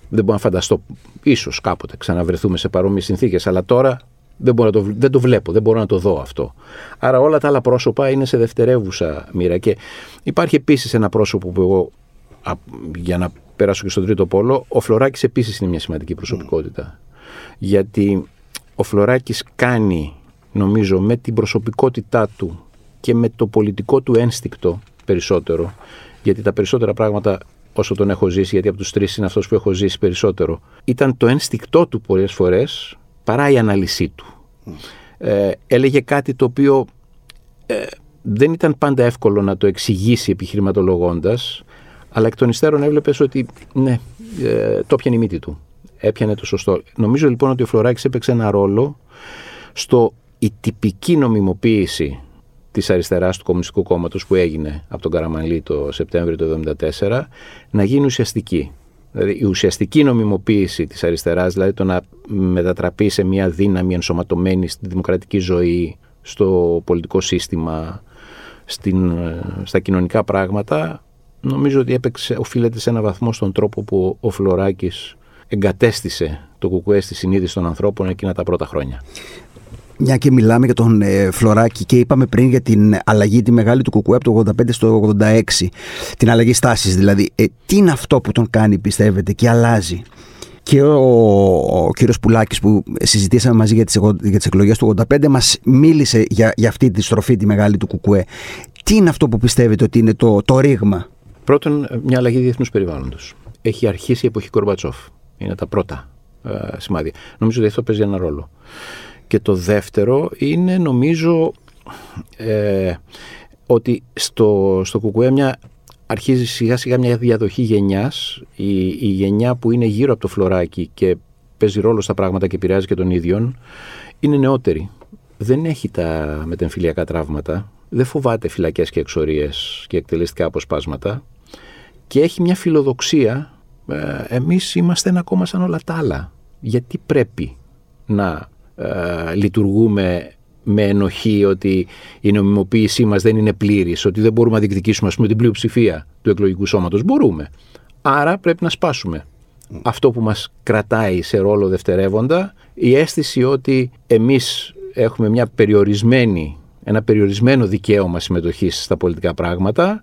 δεν μπορώ να φανταστώ, ίσως κάποτε ξαναβρεθούμε σε παρόμοιες συνθήκες, αλλά τώρα δεν, μπορώ να το, δεν το βλέπω, δεν μπορώ να το δω αυτό. Άρα όλα τα άλλα πρόσωπα είναι σε δευτερεύουσα μοίρα. Και υπάρχει επίσης ένα πρόσωπο που εγώ, για να πέρασω και στον τρίτο πόλο, ο Φλωράκης επίσης είναι μια σημαντική προσωπικότητα. Γιατί ο Φλωράκης κάνει, νομίζω, με την προσωπικότητά του και με το πολιτικό του ένστικτο περισσότερο, γιατί τα περισσότερα πράγματα όσο τον έχω ζήσει, γιατί από τους τρεις είναι αυτός που έχω ζήσει περισσότερο, ήταν το ένστικτό του πολλές φορές παρά η ανάλυση του. Ε, έλεγε κάτι το οποίο ε, δεν ήταν πάντα εύκολο να το εξηγήσει επιχειρηματολογώντας, αλλά εκ των υστέρων έβλεπες ότι ναι, ε, το πιανε η μύτη του. Έπιανε το σωστό. Νομίζω λοιπόν ότι ο Φλωράκης έπαιξε ένα ρόλο στο η τυπική νομιμοποίηση της αριστεράς του Κομμουνιστικού Κόμματος που έγινε από τον Καραμαλή το Σεπτέμβριο του 1974 να γίνει ουσιαστική. Δηλαδή η ουσιαστική νομιμοποίηση της αριστεράς, δηλαδή το να μετατραπεί σε μια δύναμη ενσωματωμένη στη δημοκρατική ζωή, στο πολιτικό σύστημα, στην, στα κοινωνικά πράγματα, νομίζω ότι έπαιξε, οφείλεται σε ένα βαθμό στον τρόπο που ο Φλωράκης εγκατέστησε το κουκουέ στη συνείδηση των ανθρώπων εκείνα τα πρώτα χρόνια. Μια και μιλάμε για τον ε, Φλωράκη και είπαμε πριν για την αλλαγή τη μεγάλη του Κουκουέ από το 85 στο 86, την αλλαγή στάσης δηλαδή. Ε, τι είναι αυτό που τον κάνει πιστεύετε και αλλάζει; Και ο, ο κύριος Πουλάκης που συζητήσαμε μαζί για τις, για τις εκλογές του 85 μας μίλησε για, για αυτή τη στροφή τη μεγάλη του Κουκουέ. Τι είναι αυτό που πιστεύετε ότι είναι το, το ρήγμα; Πρώτον, μια αλλαγή διεθνούς περιβάλλοντος. Έχει αρχίσει η εποχή Κορμπατσόφ. Είναι τα πρώτα ε, σημάδια. Νομίζω ότι αυτό παίζει ένα ρόλο. Και το δεύτερο είναι νομίζω ε, ότι στο, στο Κουκουέ μια, αρχίζει σιγά σιγά μια διαδοχή γενιάς. Η, η γενιά που είναι γύρω από το φλωράκι και παίζει ρόλο στα πράγματα και επηρεάζει και τον ίδιον είναι νεότερη. Δεν έχει τα μετεμφυλιακά τραύματα, δεν φοβάται φυλακές και εξορίες και εκτελεστικά αποσπάσματα και έχει μια φιλοδοξία ε, εμείς είμαστε ένα κόμμα σαν όλα τα άλλα. Γιατί πρέπει να ε, λειτουργούμε με ενοχή ότι η νομιμοποίησή μας δεν είναι πλήρης, ότι δεν μπορούμε να διεκδικήσουμε ας πούμε, την πλειοψηφία του εκλογικού σώματος. Μπορούμε. Άρα πρέπει να σπάσουμε. Αυτό που μας κρατάει σε ρόλο δευτερεύοντα, η αίσθηση ότι εμείς έχουμε μια περιορισμένη, ένα περιορισμένο δικαίωμα συμμετοχής στα πολιτικά πράγματα,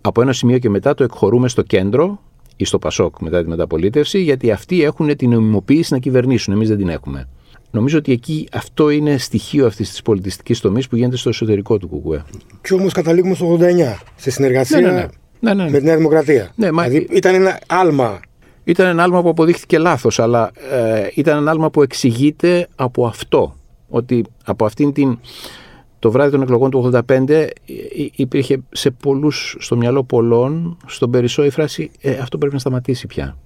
από ένα σημείο και μετά το εκχωρούμε στο κέντρο ή στο Πασόκ μετά τη μεταπολίτευση, γιατί αυτοί έχουν την νομιμοποίηση να κυβερνήσουν. Εμείς δεν την έχουμε. Νομίζω ότι εκεί αυτό είναι στοιχείο αυτής της πολιτιστικής τομής που γίνεται στο εσωτερικό του Κουκουέ. Και όμως καταλήγουμε στο 89, σε συνεργασία ναι, ναι, ναι. ναι με τη Νέα Δημοκρατία. Ναι, δηλαδή ήταν ένα άλμα. Ήταν ένα άλμα που αποδείχθηκε λάθος, αλλά ε, ήταν ένα άλμα που εξηγείται από αυτό. Ότι από αυτήν την το βράδυ των εκλογών του 85 υπήρχε σε πολλούς, στο μυαλό πολλών, στον Περισσό η φράση ε, αυτό πρέπει να σταματήσει πια.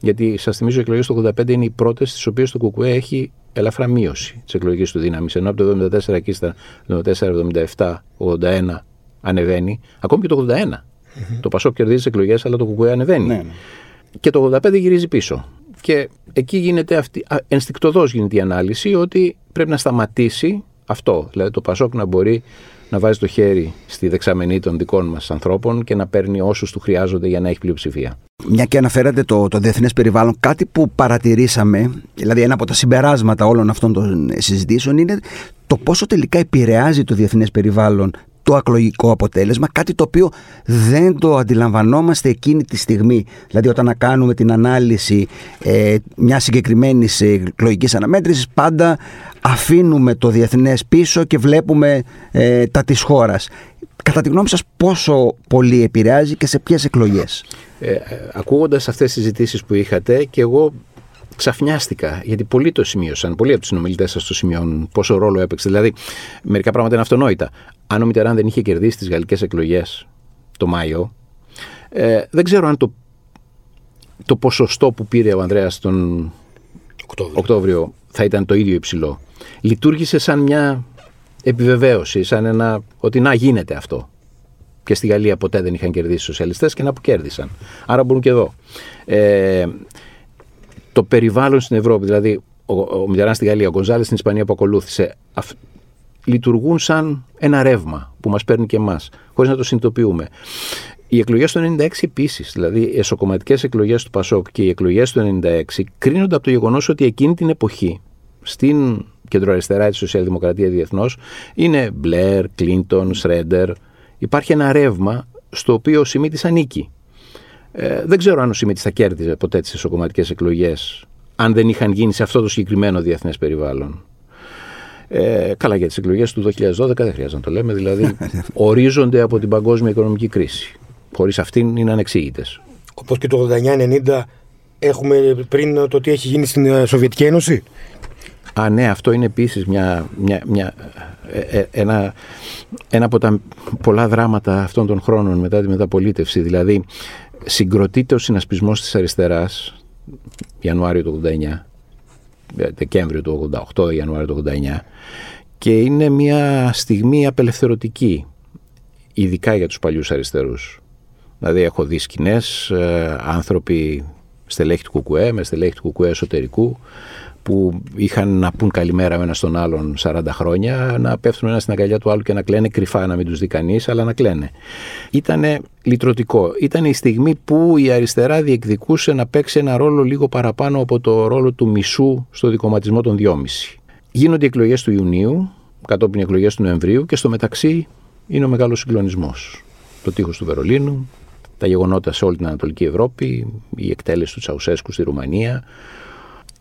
Γιατί σας θυμίζω οι εκλογές του 85 είναι οι πρώτες στις οποίες το ΚΚΕ έχει ελαφρά μείωση της εκλογικής του δύναμης. Ενώ από το 74 εκεί στα 74, 77, 81 ανεβαίνει, ακόμη και το 81. Το Πασόκ κερδίζει τις εκλογές, αλλά το ΚΚΕ ανεβαίνει. Ναι, ναι. Και το 85 γυρίζει πίσω. Και εκεί γίνεται αυτή, ενστικτοδός γίνεται η ανάλυση ότι πρέπει να σταματήσει αυτό. Δηλαδή το Πασόκ να μπορεί να βάζει το χέρι στη δεξαμενή των δικών μας ανθρώπων και να παίρνει όσους του χρειάζονται για να έχει πλειοψηφία. Μια και αναφέρατε το, το διεθνές περιβάλλον, κάτι που παρατηρήσαμε, δηλαδή ένα από τα συμπεράσματα όλων αυτών των συζητήσεων, είναι το πόσο τελικά επηρεάζει το διεθνές περιβάλλον το ακλογικό αποτέλεσμα, κάτι το οποίο δεν το αντιλαμβανόμαστε εκείνη τη στιγμή. Δηλαδή όταν να κάνουμε την ανάλυση ε, μια συγκεκριμένη εκλογικής αναμέτρησης, πάντα αφήνουμε το διεθνές πίσω και βλέπουμε ε, τα της χώρας. Κατά τη γνώμη σας πόσο πολύ επηρεάζει και σε ποιες εκλογές; Ε, ε ακούγοντας αυτές τις συζητήσεις που είχατε και εγώ ξαφνιάστηκα, γιατί πολλοί το σημείωσαν, πολλοί από τους συνομιλητές σας το σημειώνουν πόσο ρόλο έπαιξε. Δηλαδή, μερικά πράγματα είναι αυτονόητα. Αν ο Μιτεράν δεν είχε κερδίσει τις γαλλικές εκλογές το Μάιο, ε, δεν ξέρω αν το, το ποσοστό που πήρε ο Ανδρέας τον Οκτώβριο. θα ήταν το ίδιο υψηλό. Λειτουργήσε σαν μια επιβεβαίωση, σαν ένα ότι να γίνεται αυτό. Και στη Γαλλία ποτέ δεν είχαν κερδίσει οι σοσιαλιστές και να που κέρδισαν. Άρα μπορούν και εδώ. Ε, το περιβάλλον στην Ευρώπη, δηλαδή ο, ο Μιτεράν στη Γαλλία, ο Γκονζάλη στην Ισπανία που ακολούθησε, λειτουργούν σαν ένα ρεύμα που μας παίρνει και εμάς, χωρίς να το συνειδητοποιούμε. Οι εκλογές του 96 επίσης, δηλαδή οι εσωκομματικές εκλογές του Πασόκ και οι εκλογές του 96, κρίνονται από το γεγονός ότι εκείνη την εποχή στην κεντροαριστερά της Σοσιαλδημοκρατία διεθνώς είναι Μπλερ, Κλίντον, Σρέντερ. Υπάρχει ένα ρεύμα στο οποίο ο Σιμίτης ανήκει. Ε, δεν ξέρω αν ο Σιμίτης θα κέρδιζε ποτέ τις εσωκομματικές εκλογές αν δεν είχαν γίνει σε αυτό το συγκεκριμένο διεθνές περιβάλλον. Ε, καλά για τις εκλογές του 2012 δεν χρειάζεται να το λέμε, δηλαδή *laughs* ορίζονται από την παγκόσμια οικονομική κρίση. Χωρίς αυτήν είναι ανεξήγητες. Όπως και το 89-90 έχουμε πριν το τι έχει γίνει στην ε, Σοβιετική Ένωση; Α, ναι, αυτό είναι επίσης μια, μια, μια, ε, ε, ένα, ένα από τα πολλά δράματα αυτών των χρόνων μετά τη μεταπολίτευση. Δηλαδή, συγκροτείται ο συνασπισμός της αριστεράς Ιανουάριο του 89, Δεκέμβριο του 88, Ιανουάριο του 89 και είναι μια στιγμή απελευθερωτική, ειδικά για τους παλιούς αριστερούς. Δηλαδή έχω δει σκηνές, ε, άνθρωποι στελέχη του Κουκουέ, με στελέχη του Κουκουέ εσωτερικού, που είχαν να πούν καλημέρα με ένας στον άλλον 40 χρόνια, να πέφτουν ένα στην αγκαλιά του άλλου και να κλαίνε κρυφά, να μην τους δει κανείς, αλλά να κλαίνε. Ήταν λυτρωτικό. Ήταν η στιγμή που η αριστερά διεκδικούσε να παίξει ένα ρόλο λίγο παραπάνω από το ρόλο του μισού στο δικοματισμό των 2,5. Γίνονται οι εκλογές του Ιουνίου, κατόπιν οι εκλογές του Νοεμβρίου και στο μεταξύ είναι ο μεγάλος συγκλονισμός. Το τείχος του Βερολίνου, τα γεγονότα σε όλη την Ανατολική Ευρώπη, η εκτέλεση του Τσαουσέσκου στη Ρουμανία,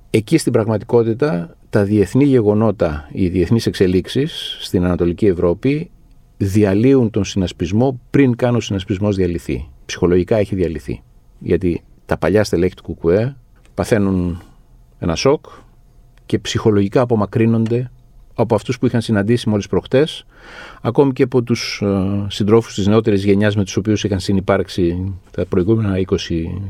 Εκεί στην πραγματικότητα τα διεθνή γεγονότα, οι διεθνείς εξελίξεις στην Ανατολική Ευρώπη διαλύουν τον συνασπισμό πριν καν ο συνασπισμός διαλυθεί. Ψυχολογικά έχει διαλυθεί. Γιατί τα παλιά στελέχη του Κουκουέ παθαίνουν ένα σοκ και ψυχολογικά απομακρύνονται από αυτούς που είχαν συναντήσει μόλις προχτές, ακόμη και από τους ε, συντρόφους της νεότερης γενιάς με τους οποίους είχαν συνεπάρξει τα προηγούμενα 20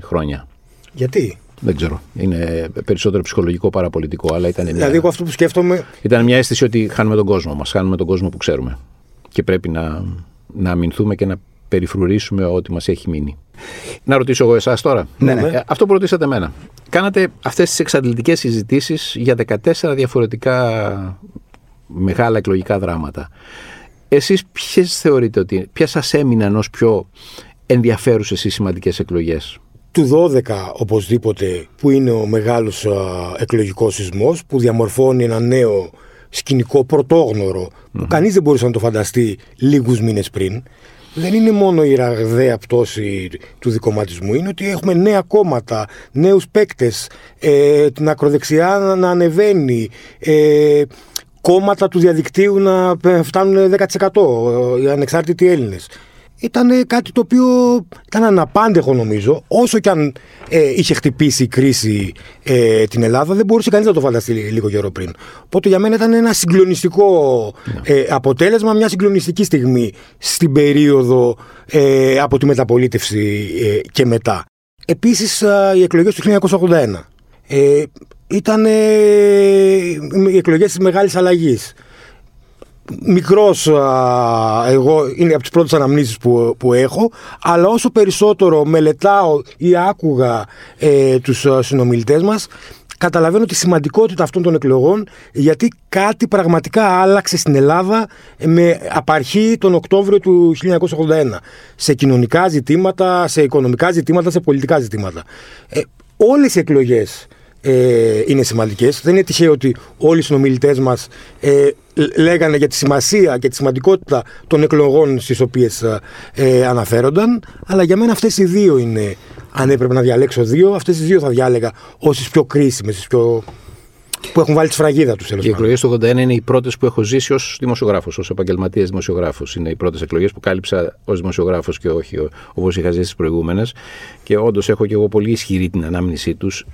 χρόνια. Γιατί; Δεν ξέρω. Είναι περισσότερο ψυχολογικό παρά πολιτικό. Αλλά ήταν μια... Δηλαδή, εγώ αυτό που σκέφτομαι. Ήταν μια αίσθηση ότι χάνουμε τον κόσμο μας. Χάνουμε τον κόσμο που ξέρουμε. Και πρέπει να, να αμυνθούμε και να περιφρουρήσουμε ό,τι μας έχει μείνει. Να ρωτήσω εγώ εσάς τώρα. Ναι, ναι. Ε, αυτό που ρωτήσατε εμένα. Κάνατε αυτές τις εξαντλητικές συζητήσεις για 14 διαφορετικά μεγάλα εκλογικά δράματα. Εσείς ποιες θεωρείτε ότι, ποια σας έμειναν ως πιο ενδιαφέρουσες ή σημαντικές εκλογές; Του 12 οπωσδήποτε που είναι ο μεγάλος α, εκλογικός σεισμός που διαμορφώνει ένα νέο σκηνικό πρωτόγνωρο που κανείς δεν μπορούσε να το φανταστεί λίγους μήνες πριν. Δεν είναι μόνο η ραγδαία πτώση του δικοματισμού, είναι ότι έχουμε νέα κόμματα, νέους παίκτες, ε, την ακροδεξιά να ανεβαίνει, ε, κόμματα του διαδικτύου να φτάνουν 10% οι ανεξάρτητοι Έλληνες ήταν κάτι το οποίο ήταν αναπάντεχο νομίζω. Όσο και αν ε, είχε χτυπήσει η κρίση ε, την Ελλάδα, δεν μπορούσε κανείς να το φανταστεί λίγο καιρό πριν. Οπότε για μένα ήταν ένα συγκλονιστικό ναι. ε, αποτέλεσμα, μια συγκλονιστική στιγμή στην περίοδο ε, από τη μεταπολίτευση και μετά. Επίσης οι εκλογές του 1981 ήταν οι εκλογές της Μεγάλης Αλλαγής μικρός εγώ είναι από τις πρώτες αναμνήσεις που, που έχω αλλά όσο περισσότερο μελετάω ή άκουγα ε, τους συνομιλητές μας καταλαβαίνω τη σημαντικότητα αυτών των εκλογών γιατί κάτι πραγματικά άλλαξε στην Ελλάδα με απαρχή τον Οκτώβριο του 1981 σε κοινωνικά ζητήματα, σε οικονομικά ζητήματα, σε πολιτικά ζητήματα. Ε, όλες οι εκλογές ε, είναι σημαντικές. Δεν είναι τυχαίο ότι όλοι οι συνομιλητές μας ε, λέγανε για τη σημασία και τη σημαντικότητα των εκλογών στις οποίες ε, αναφέρονταν αλλά για μένα αυτές οι δύο είναι αν έπρεπε να διαλέξω δύο αυτές οι δύο θα διάλεγα ως τις πιο κρίσιμες τις πιο... που έχουν βάλει τη σφραγίδα τους. Οι εκλογές του 81 είναι οι πρώτες που έχω ζήσει ως δημοσιογράφος, ως επαγγελματίας δημοσιογράφος. Είναι οι πρώτες εκλογές που κάλυψα ως δημοσιογράφος και όχι όπως είχα ζήσει τι προηγούμενες. Και όντως έχω και εγώ πολύ ισχυρή την ανάμνησή τους.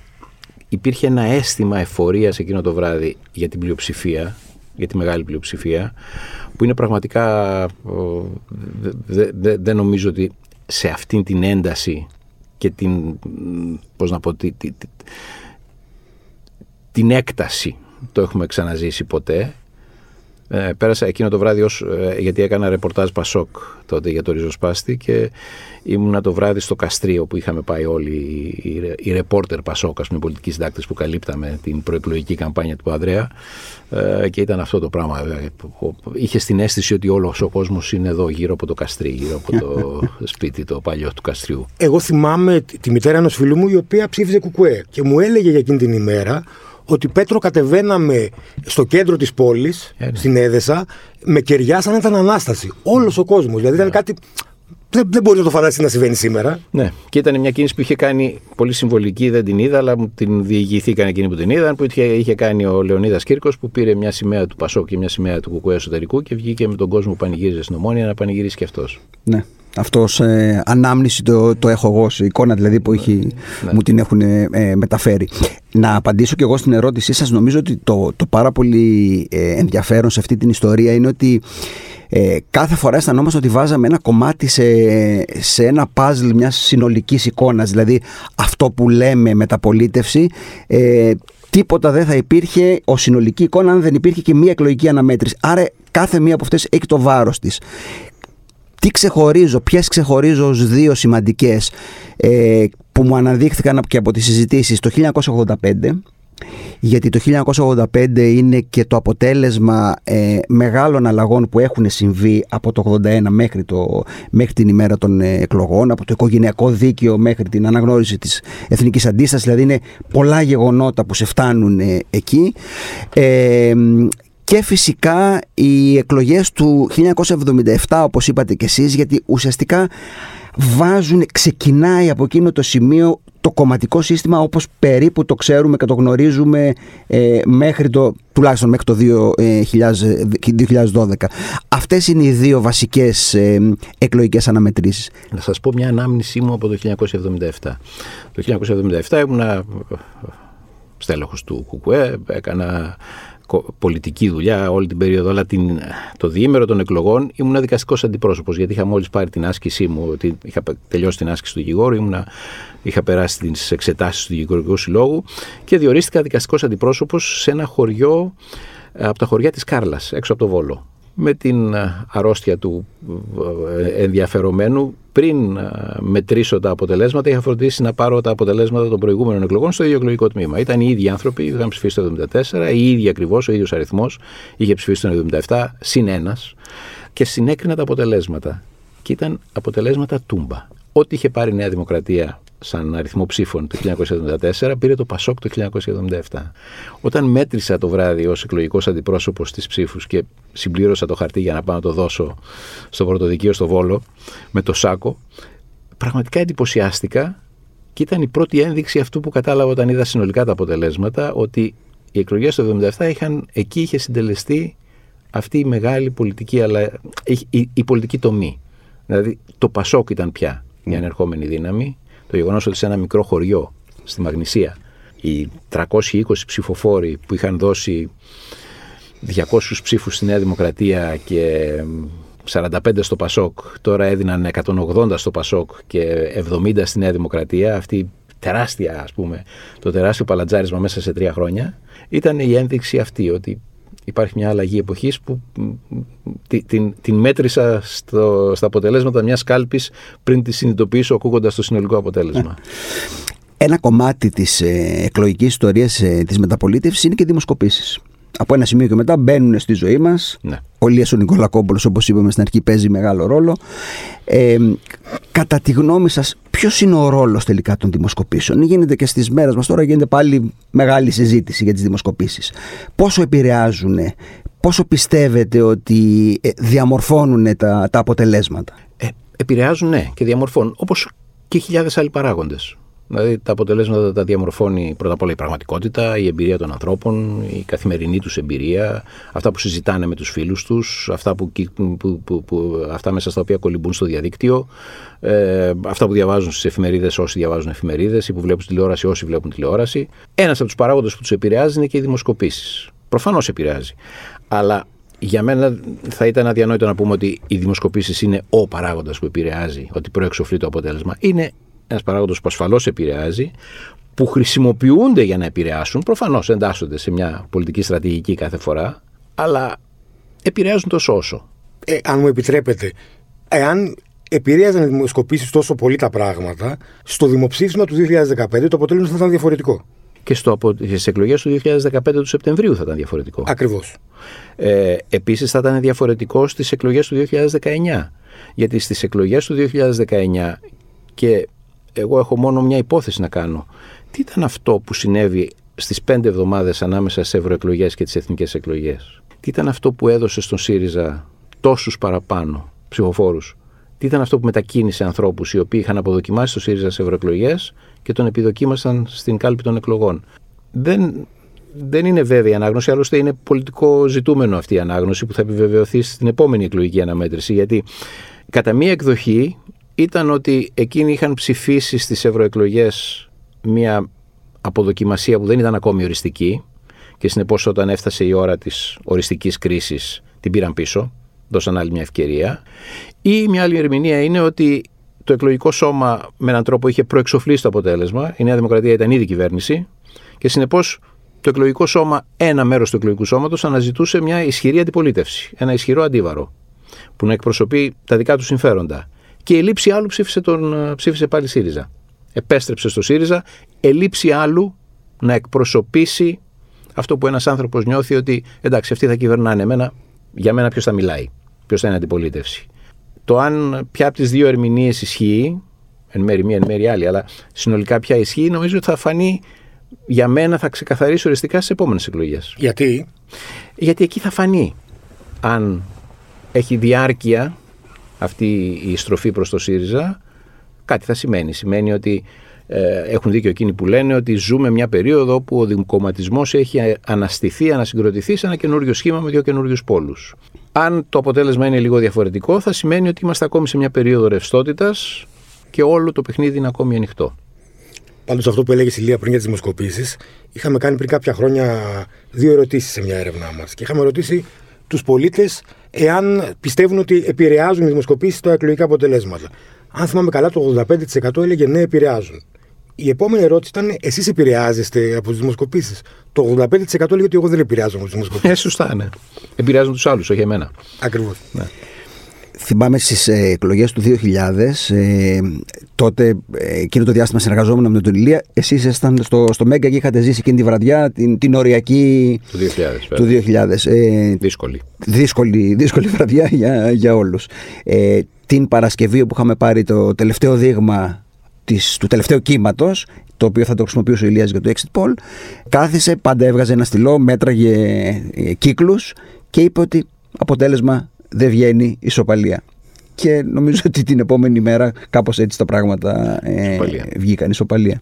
Υπήρχε ένα αίσθημα εφορίας εκείνο το βράδυ για την πλειοψηφία για τη μεγάλη πλειοψηφία, που είναι πραγματικά, δεν νομίζω ότι σε αυτήν την ένταση και την, πώς να πω, την έκταση το έχουμε ξαναζήσει ποτέ, Ε, πέρασα εκείνο το βράδυ ως, ε, γιατί έκανα ρεπορτάζ Πασόκ τότε για το ριζοσπάστη και ήμουνα το βράδυ στο Καστρίο που είχαμε πάει όλοι οι, οι ρεπόρτερ Πασόκ, ας πούμε, πολιτικοί συντάκτες που καλύπταμε την προεκλογική καμπάνια του Ανδρέα ε, και ήταν αυτό το πράγμα. Ε, είχε την αίσθηση ότι όλος ο κόσμος είναι εδώ γύρω από το Καστρί, γύρω από το *laughs* σπίτι το παλιό του Καστριού. Εγώ θυμάμαι τη μητέρα ενός φίλου μου η οποία ψήφιζε κουκουέ και μου έλεγε για εκείνη την ημέρα ότι Πέτρο κατεβαίναμε στο κέντρο της πόλης, Ε, ναι. στην Έδεσα, με κεριά σαν να ήταν Ανάσταση. Όλος ο κόσμος. Δηλαδή ήταν κάτι... Δεν, δεν μπορείς να το φανταστείς να συμβαίνει σήμερα. Ναι, και ήταν μια κίνηση που είχε κάνει πολύ συμβολική, δεν την είδα, αλλά μου την διηγηθήκαν εκείνοι που την είδαν, που είχε, είχε κάνει ο Λεωνίδας Κύρκος, που πήρε μια σημαία του Πασόκ και μια σημαία του Κουκουέ εσωτερικού και βγήκε με τον κόσμο που πανηγύριζε στην Ομόνια να πανηγυρίσει και αυτός. Ναι. Αυτός ως ε, ανάμνηση το, το έχω εγώ, σε εικόνα δηλαδή που έχει, μου την έχουν ε, ε, μεταφέρει. Να απαντήσω και εγώ στην ερώτησή σας. Νομίζω ότι το, το πάρα πολύ ε, ενδιαφέρον σε αυτή την ιστορία είναι ότι ε, κάθε φορά αισθανόμαστε ότι βάζαμε ένα κομμάτι σε, σε ένα παζλ μιας συνολικής εικόνας. Δηλαδή αυτό που λέμε μεταπολίτευση ε, τίποτα δεν θα υπήρχε ω συνολική εικόνα αν δεν υπήρχε και μία εκλογική αναμέτρηση. Άρα κάθε μία από αυτές έχει το βάρος της τι ξεχωρίζω, ποιες ξεχωρίζω ως δύο σημαντικές ε, που μου αναδείχθηκαν και από τις συζητήσεις το 1985 γιατί το 1985 είναι και το αποτέλεσμα ε, μεγάλων αλλαγών που έχουν συμβεί από το 81 μέχρι, το, μέχρι την ημέρα των ε, εκλογών, από το οικογενειακό δίκαιο μέχρι την αναγνώριση της εθνικής αντίστασης, δηλαδή είναι πολλά γεγονότα που σε φτάνουν ε, εκεί. Ε, και φυσικά οι εκλογές του 1977 όπως είπατε και εσείς γιατί ουσιαστικά βάζουν, ξεκινάει από εκείνο το σημείο το κομματικό σύστημα όπως περίπου το ξέρουμε και το γνωρίζουμε ε, μέχρι το, τουλάχιστον μέχρι το 2012. Αυτές είναι οι δύο βασικές ε, εκλογικές αναμετρήσεις. Να σας πω μια ανάμνησή μου από το 1977. Το 1977 ήμουνα στέλεχος του ΚΚΕ, έκανα πολιτική δουλειά όλη την περίοδο, αλλά την, το διήμερο των εκλογών ήμουν δικαστικός αντιπρόσωπος. Γιατί είχα μόλις πάρει την άσκησή μου, ότι είχα τελειώσει την άσκηση του δικηγόρου, ήμουνα, είχα περάσει τις εξετάσεις του δικηγορικού συλλόγου και διορίστηκα δικαστικός αντιπρόσωπος σε ένα χωριό από τα χωριά της Κάρλας, έξω από το Βόλο. Με την αρρώστια του ενδιαφερομένου, πριν μετρήσω τα αποτελέσματα, είχα φροντίσει να πάρω τα αποτελέσματα των προηγούμενων εκλογών στο ίδιο εκλογικό τμήμα. Ήταν οι ίδιοι άνθρωποι, είχαν ψηφίσει το 1974, οι ίδιοι ακριβώς, ο ίδιος αριθμός, είχε ψηφίσει το 1977, συν ένας, και συνέκρινα τα αποτελέσματα. Και ήταν αποτελέσματα τούμπα. Ό,τι είχε πάρει η Νέα Δημοκρατία σαν αριθμό ψήφων το 1974, πήρε το Πασόκ το 1977. Όταν μέτρησα το βράδυ ως εκλογικός αντιπρόσωπος στις ψήφους και συμπλήρωσα το χαρτί για να πάω να το δώσω στο πρωτοδικείο στο Βόλο με το σάκο, πραγματικά εντυπωσιάστηκα και ήταν η πρώτη ένδειξη αυτού που κατάλαβα όταν είδα συνολικά τα αποτελέσματα, ότι οι εκλογές του 1977 είχαν, εκεί είχε συντελεστεί αυτή η μεγάλη πολιτική, αλλά η, η, η πολιτική τομή. Δηλαδή το Πασόκ ήταν πια η ανερχόμενη δύναμη, το γεγονός ότι σε ένα μικρό χωριό στη Μαγνησία οι 320 ψηφοφόροι που είχαν δώσει 200 ψήφους στη Νέα Δημοκρατία και 45 στο Πασόκ, τώρα έδιναν 180 στο Πασόκ και 70 στη Νέα Δημοκρατία, αυτή τεράστια ας πούμε, το τεράστιο παλατζάρισμα μέσα σε τρία χρόνια, ήταν η ένδειξη αυτή ότι υπάρχει μια αλλαγή εποχής που την, την, την μέτρησα στο, στα αποτελέσματα μιας κάλπης πριν τη συνειδητοποιήσω ακούγοντας το συνολικό αποτέλεσμα. Ένα κομμάτι της ε, εκλογικής ιστορίας ε, της μεταπολίτευσης είναι και δημοσκοπήσεις. Από ένα σημείο και μετά μπαίνουν στη ζωή μας. Ναι. Ο Λίας ο Νικολακόπουλος όπως είπαμε στην αρχή παίζει μεγάλο ρόλο. Ε, κατά τη γνώμη σας ποιος είναι ο ρόλος τελικά των δημοσκοπήσεων; Γίνεται και στις μέρες μας τώρα γίνεται πάλι μεγάλη συζήτηση για τις δημοσκοπήσεις. Πόσο επηρεάζουν, πόσο πιστεύετε ότι διαμορφώνουν τα, τα αποτελέσματα; Ε, επηρεάζουν ναι και διαμορφώνουν όπως και χιλιάδες άλλοι παράγοντες. Δηλαδή τα αποτελέσματα τα διαμορφώνει πρώτα απ' όλα η πραγματικότητα, η εμπειρία των ανθρώπων, η καθημερινή τους εμπειρία, αυτά που συζητάνε με τους φίλους τους, αυτά, που, που, που, που αυτά μέσα στα οποία κολυμπούν στο διαδίκτυο, ε, αυτά που διαβάζουν στις εφημερίδες όσοι διαβάζουν εφημερίδες ή που βλέπουν τηλεόραση όσοι βλέπουν τηλεόραση. Ένας από τους παράγοντες που τους επηρεάζει είναι και οι δημοσκοπήσεις. Προφανώς επηρεάζει. Αλλά για μένα θα ήταν αδιανόητο να πούμε ότι οι δημοσκοπήσεις είναι ο παράγοντας που επηρεάζει, ότι προεξοφλεί το αποτέλεσμα. Είναι ένας παράγοντας που ασφαλώς επηρεάζει, που χρησιμοποιούνται για να επηρεάσουν, προφανώς εντάσσονται σε μια πολιτική στρατηγική κάθε φορά, αλλά επηρεάζουν τόσο όσο. Ε, αν μου επιτρέπετε, εάν επηρέαζαν οι δημοσκοπήσεις τόσο πολύ τα πράγματα, στο δημοψήφισμα του 2015 το αποτέλεσμα θα ήταν διαφορετικό. Και στις εκλογές του 2015 του Σεπτεμβρίου θα ήταν διαφορετικό. Ακριβώς. Ε, Επίσης θα ήταν διαφορετικό στις εκλογές του 2019. Γιατί στις εκλογές του 2019 και εγώ έχω μόνο μια υπόθεση να κάνω. Τι ήταν αυτό που συνέβη στις πέντε εβδομάδες ανάμεσα σε ευρωεκλογές και τις εθνικές εκλογές; Τι ήταν αυτό που έδωσε στον ΣΥΡΙΖΑ τόσους παραπάνω ψηφοφόρους; Τι ήταν αυτό που μετακίνησε ανθρώπους οι οποίοι είχαν αποδοκιμάσει το ΣΥΡΙΖΑ σε ευρωεκλογές και τον επιδοκίμασαν στην κάλπη των εκλογών; Δεν, δεν είναι βέβαιη η ανάγνωση, άλλωστε είναι πολιτικό ζητούμενο αυτή η ανάγνωση που θα επιβεβαιωθεί στην επόμενη εκλογική αναμέτρηση. Γιατί κατά μία εκδοχή ήταν ότι εκείνοι είχαν ψηφίσει στις ευρωεκλογές μια αποδοκιμασία που δεν ήταν ακόμη οριστική και συνεπώς όταν έφτασε η ώρα της οριστικής κρίσης την πήραν πίσω, δώσαν άλλη μια ευκαιρία. Ή μια άλλη ερμηνεία είναι ότι το εκλογικό σώμα με έναν τρόπο είχε προεξοφλήσει το αποτέλεσμα. Η Νέα Δημοκρατία ήταν ήδη κυβέρνηση και συνεπώς το εκλογικό σώμα, ένα μέρος του εκλογικού σώματος, αναζητούσε μια ισχυρή αντιπολίτευση, ένα ισχυρό αντίβαρο που να εκπροσωπεί τα δικά του συμφέροντα και η λήψη άλλου ψήφισε, τον, ε, ψήφισε πάλι ΣΥΡΙΖΑ. Επέστρεψε στο ΣΥΡΙΖΑ, ελήψη άλλου να εκπροσωπήσει αυτό που ένας άνθρωπος νιώθει ότι εντάξει, αυτοί θα κυβερνάνε εμένα, για μένα ποιος θα μιλάει, ποιος θα είναι αντιπολίτευση. Το αν ποια από τις δύο ερμηνείες ισχύει, εν μέρη μία, εν μέρη άλλη, αλλά συνολικά ποια ισχύει, νομίζω ότι θα φανεί για μένα θα ξεκαθαρίσει οριστικά στις επόμενες εκλογές. Γιατί; Γιατί εκεί θα φανεί αν έχει διάρκεια αυτή η στροφή προς το ΣΥΡΙΖΑ κάτι θα σημαίνει. Σημαίνει ότι ε, έχουν δίκιο εκείνοι που λένε ότι ζούμε μια περίοδο που ο δημοκομματισμός έχει αναστηθεί, ανασυγκροτηθεί σε ένα καινούριο σχήμα με δύο καινούριους πόλους. Αν το αποτέλεσμα είναι λίγο διαφορετικό θα σημαίνει ότι είμαστε ακόμη σε μια περίοδο ρευστότητας και όλο το παιχνίδι είναι ακόμη ανοιχτό. Πάντως, αυτό που έλεγε η Λία πριν για τις δημοσκοπήσεις, είχαμε κάνει πριν κάποια χρόνια δύο ερωτήσεις σε μια έρευνά μας. Και είχαμε ρωτήσει τους πολίτες εάν πιστεύουν ότι επηρεάζουν οι δημοσκοπήσεις τα εκλογικά αποτελέσματα. Αν θυμάμαι καλά, το 85% έλεγε ναι, επηρεάζουν. Η επόμενη ερώτηση ήταν: Εσείς επηρεάζεστε από τις δημοσκοπήσεις; Το 85% έλεγε ότι εγώ δεν επηρεάζομαι από τις δημοσκοπήσεις. Ε, σωστά, ναι. Επηρεάζουν τους άλλους, όχι εμένα. Ακριβώς. Ναι θυμάμαι στις ε, εκλογές του 2000, ε, τότε ε, εκείνο το διάστημα συνεργαζόμουν με τον Ηλία. Εσείς ήσασταν στο, στο Μέγκα και είχατε ζήσει εκείνη τη βραδιά την, την οριακή του 2000. Του 2000 ε, δύσκολη. δύσκολη. Δύσκολη βραδιά για, για όλους. Ε, την Παρασκευή που είχαμε πάρει το τελευταίο δείγμα της, του τελευταίου κύματος, το οποίο θα το χρησιμοποιούσε ο Ηλίας για το exit poll, κάθισε, πάντα έβγαζε ένα στυλό, μέτραγε ε, κύκλους και είπε ότι αποτέλεσμα δεν βγαίνει ισοπαλία. Και νομίζω ότι την επόμενη μέρα κάπως έτσι τα πράγματα ε, βγήκαν ισοπαλία.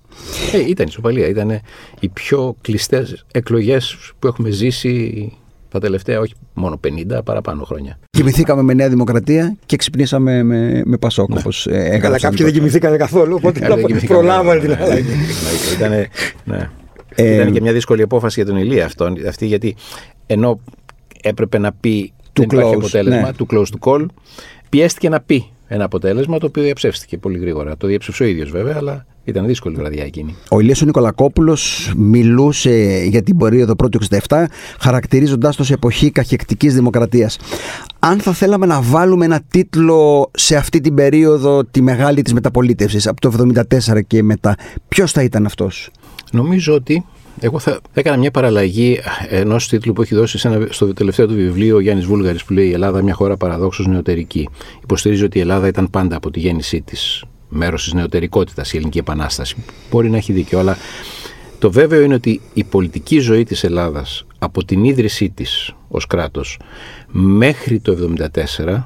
Ε, ήταν ισοπαλία. Ήταν οι πιο κλειστές εκλογές που έχουμε ζήσει τα τελευταία όχι μόνο 50 παραπάνω χρόνια. Κοιμηθήκαμε με Νέα Δημοκρατία και ξυπνήσαμε με, με Πασόκ. Ναι. Όπως ε, Αλλά κάποιοι δεν κοιμηθήκανε καθόλου, οπότε ε, προλάβανε την αλλαγή. Ήταν, ναι. Ε, ήταν και μια δύσκολη απόφαση για τον Ηλία αυτό, αυτή, γιατί ενώ έπρεπε να πει του δεν close, αποτέλεσμα, ναι. του close to call. Πιέστηκε να πει ένα αποτέλεσμα το οποίο διαψεύστηκε πολύ γρήγορα. Το διαψεύσε ο ίδιος βέβαια, αλλά ήταν δύσκολη βραδιά εκείνη. Ο Ηλίας ο Νικολακόπουλος μιλούσε για την περίοδο πρώτου 67 χαρακτηρίζοντάς το σε εποχή καχεκτικής δημοκρατίας. Αν θα θέλαμε να βάλουμε ένα τίτλο σε αυτή την περίοδο τη μεγάλη της μεταπολίτευσης από το 1974 και μετά, ποιος θα ήταν αυτός; Νομίζω ότι εγώ θα έκανα μια παραλλαγή ενός τίτλου που έχει δώσει στο τελευταίο του βιβλίο ο Γιάννης Βούλγαρης που λέει Η Ελλάδα, μια χώρα παραδόξως νεωτερική. Υποστηρίζει ότι η Ελλάδα ήταν πάντα από τη γέννησή της μέρος της νεωτερικότητας, η Ελληνική Επανάσταση. Μπορεί να έχει δίκιο, αλλά το βέβαιο είναι ότι η πολιτική ζωή της Ελλάδας από την ίδρυσή της ως κράτος μέχρι το 1974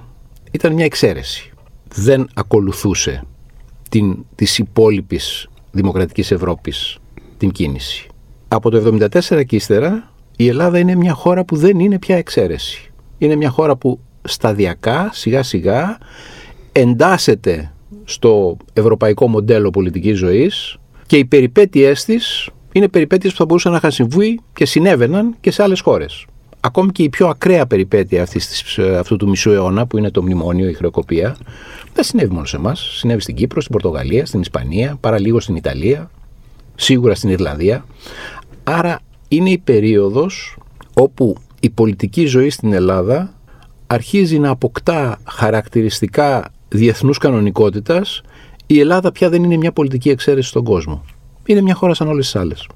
ήταν μια εξαίρεση. Δεν ακολουθούσε την, της υπόλοιπης δημοκρατικής Ευρώπης την κίνηση από το 1974 και ύστερα η Ελλάδα είναι μια χώρα που δεν είναι πια εξαίρεση. Είναι μια χώρα που σταδιακά, σιγά σιγά εντάσσεται στο ευρωπαϊκό μοντέλο πολιτικής ζωής και οι περιπέτειές της είναι περιπέτειες που θα μπορούσαν να είχαν συμβεί και συνέβαιναν και σε άλλες χώρες. Ακόμη και η πιο ακραία περιπέτεια αυτής, αυτού του μισού αιώνα που είναι το μνημόνιο, η χρεοκοπία, δεν συνέβη μόνο σε εμάς. Συνέβη στην Κύπρο, στην Πορτογαλία, στην Ισπανία, παραλίγο στην Ιταλία, σίγουρα στην Ιρλανδία. Άρα είναι η περίοδος όπου η πολιτική ζωή στην Ελλάδα αρχίζει να αποκτά χαρακτηριστικά διεθνούς κανονικότητας, η Ελλάδα πια δεν είναι μια πολιτική εξαίρεση στον κόσμο. Είναι μια χώρα σαν όλες τις άλλες.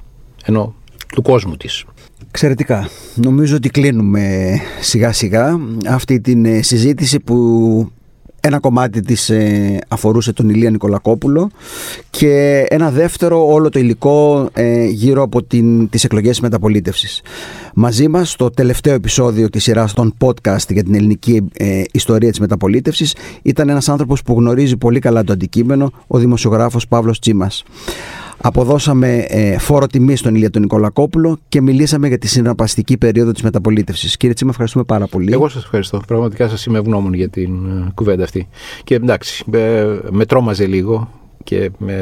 Ενώ του κόσμου της. Εξαιρετικά. Νομίζω ότι κλείνουμε σιγά σιγά αυτή την ε, συζήτηση που ένα κομμάτι της ε, αφορούσε τον Ηλία Νικολακόπουλο και ένα δεύτερο όλο το υλικό ε, γύρω από την, τις εκλογές μεταπολίτευσης. Μαζί μας στο τελευταίο επεισόδιο της σειράς των podcast για την ελληνική ιστορία της μεταπολίτευσης ήταν ένας άνθρωπος που γνωρίζει πολύ καλά το αντικείμενο, ο δημοσιογράφος Παύλος Τσίμας. Αποδώσαμε ε, φόρο τιμή στον Ηλία τον Νικολακόπουλο και μιλήσαμε για τη συναρπαστική περίοδο της μεταπολίτευσης. Κύριε Τσίμα, ευχαριστούμε πάρα πολύ. Εγώ σας ευχαριστώ. Πραγματικά σας είμαι ευγνώμων για την ε, κουβέντα αυτή. Και εντάξει, ε, με τρόμαζε λίγο και με,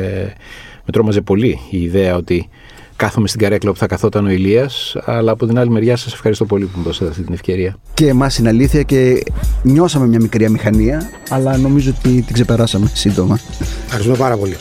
με τρόμαζε πολύ η ιδέα ότι κάθομαι στην καρέκλα που θα καθόταν ο Ηλίας αλλά από την άλλη μεριά σας ευχαριστώ πολύ που μου δώσατε αυτή την ευκαιρία. Και εμάς είναι αλήθεια και νιώσαμε μια μικρή αμηχανία αλλά νομίζω ότι την ξεπεράσαμε σύντομα. Ευχαριστούμε πάρα πολύ.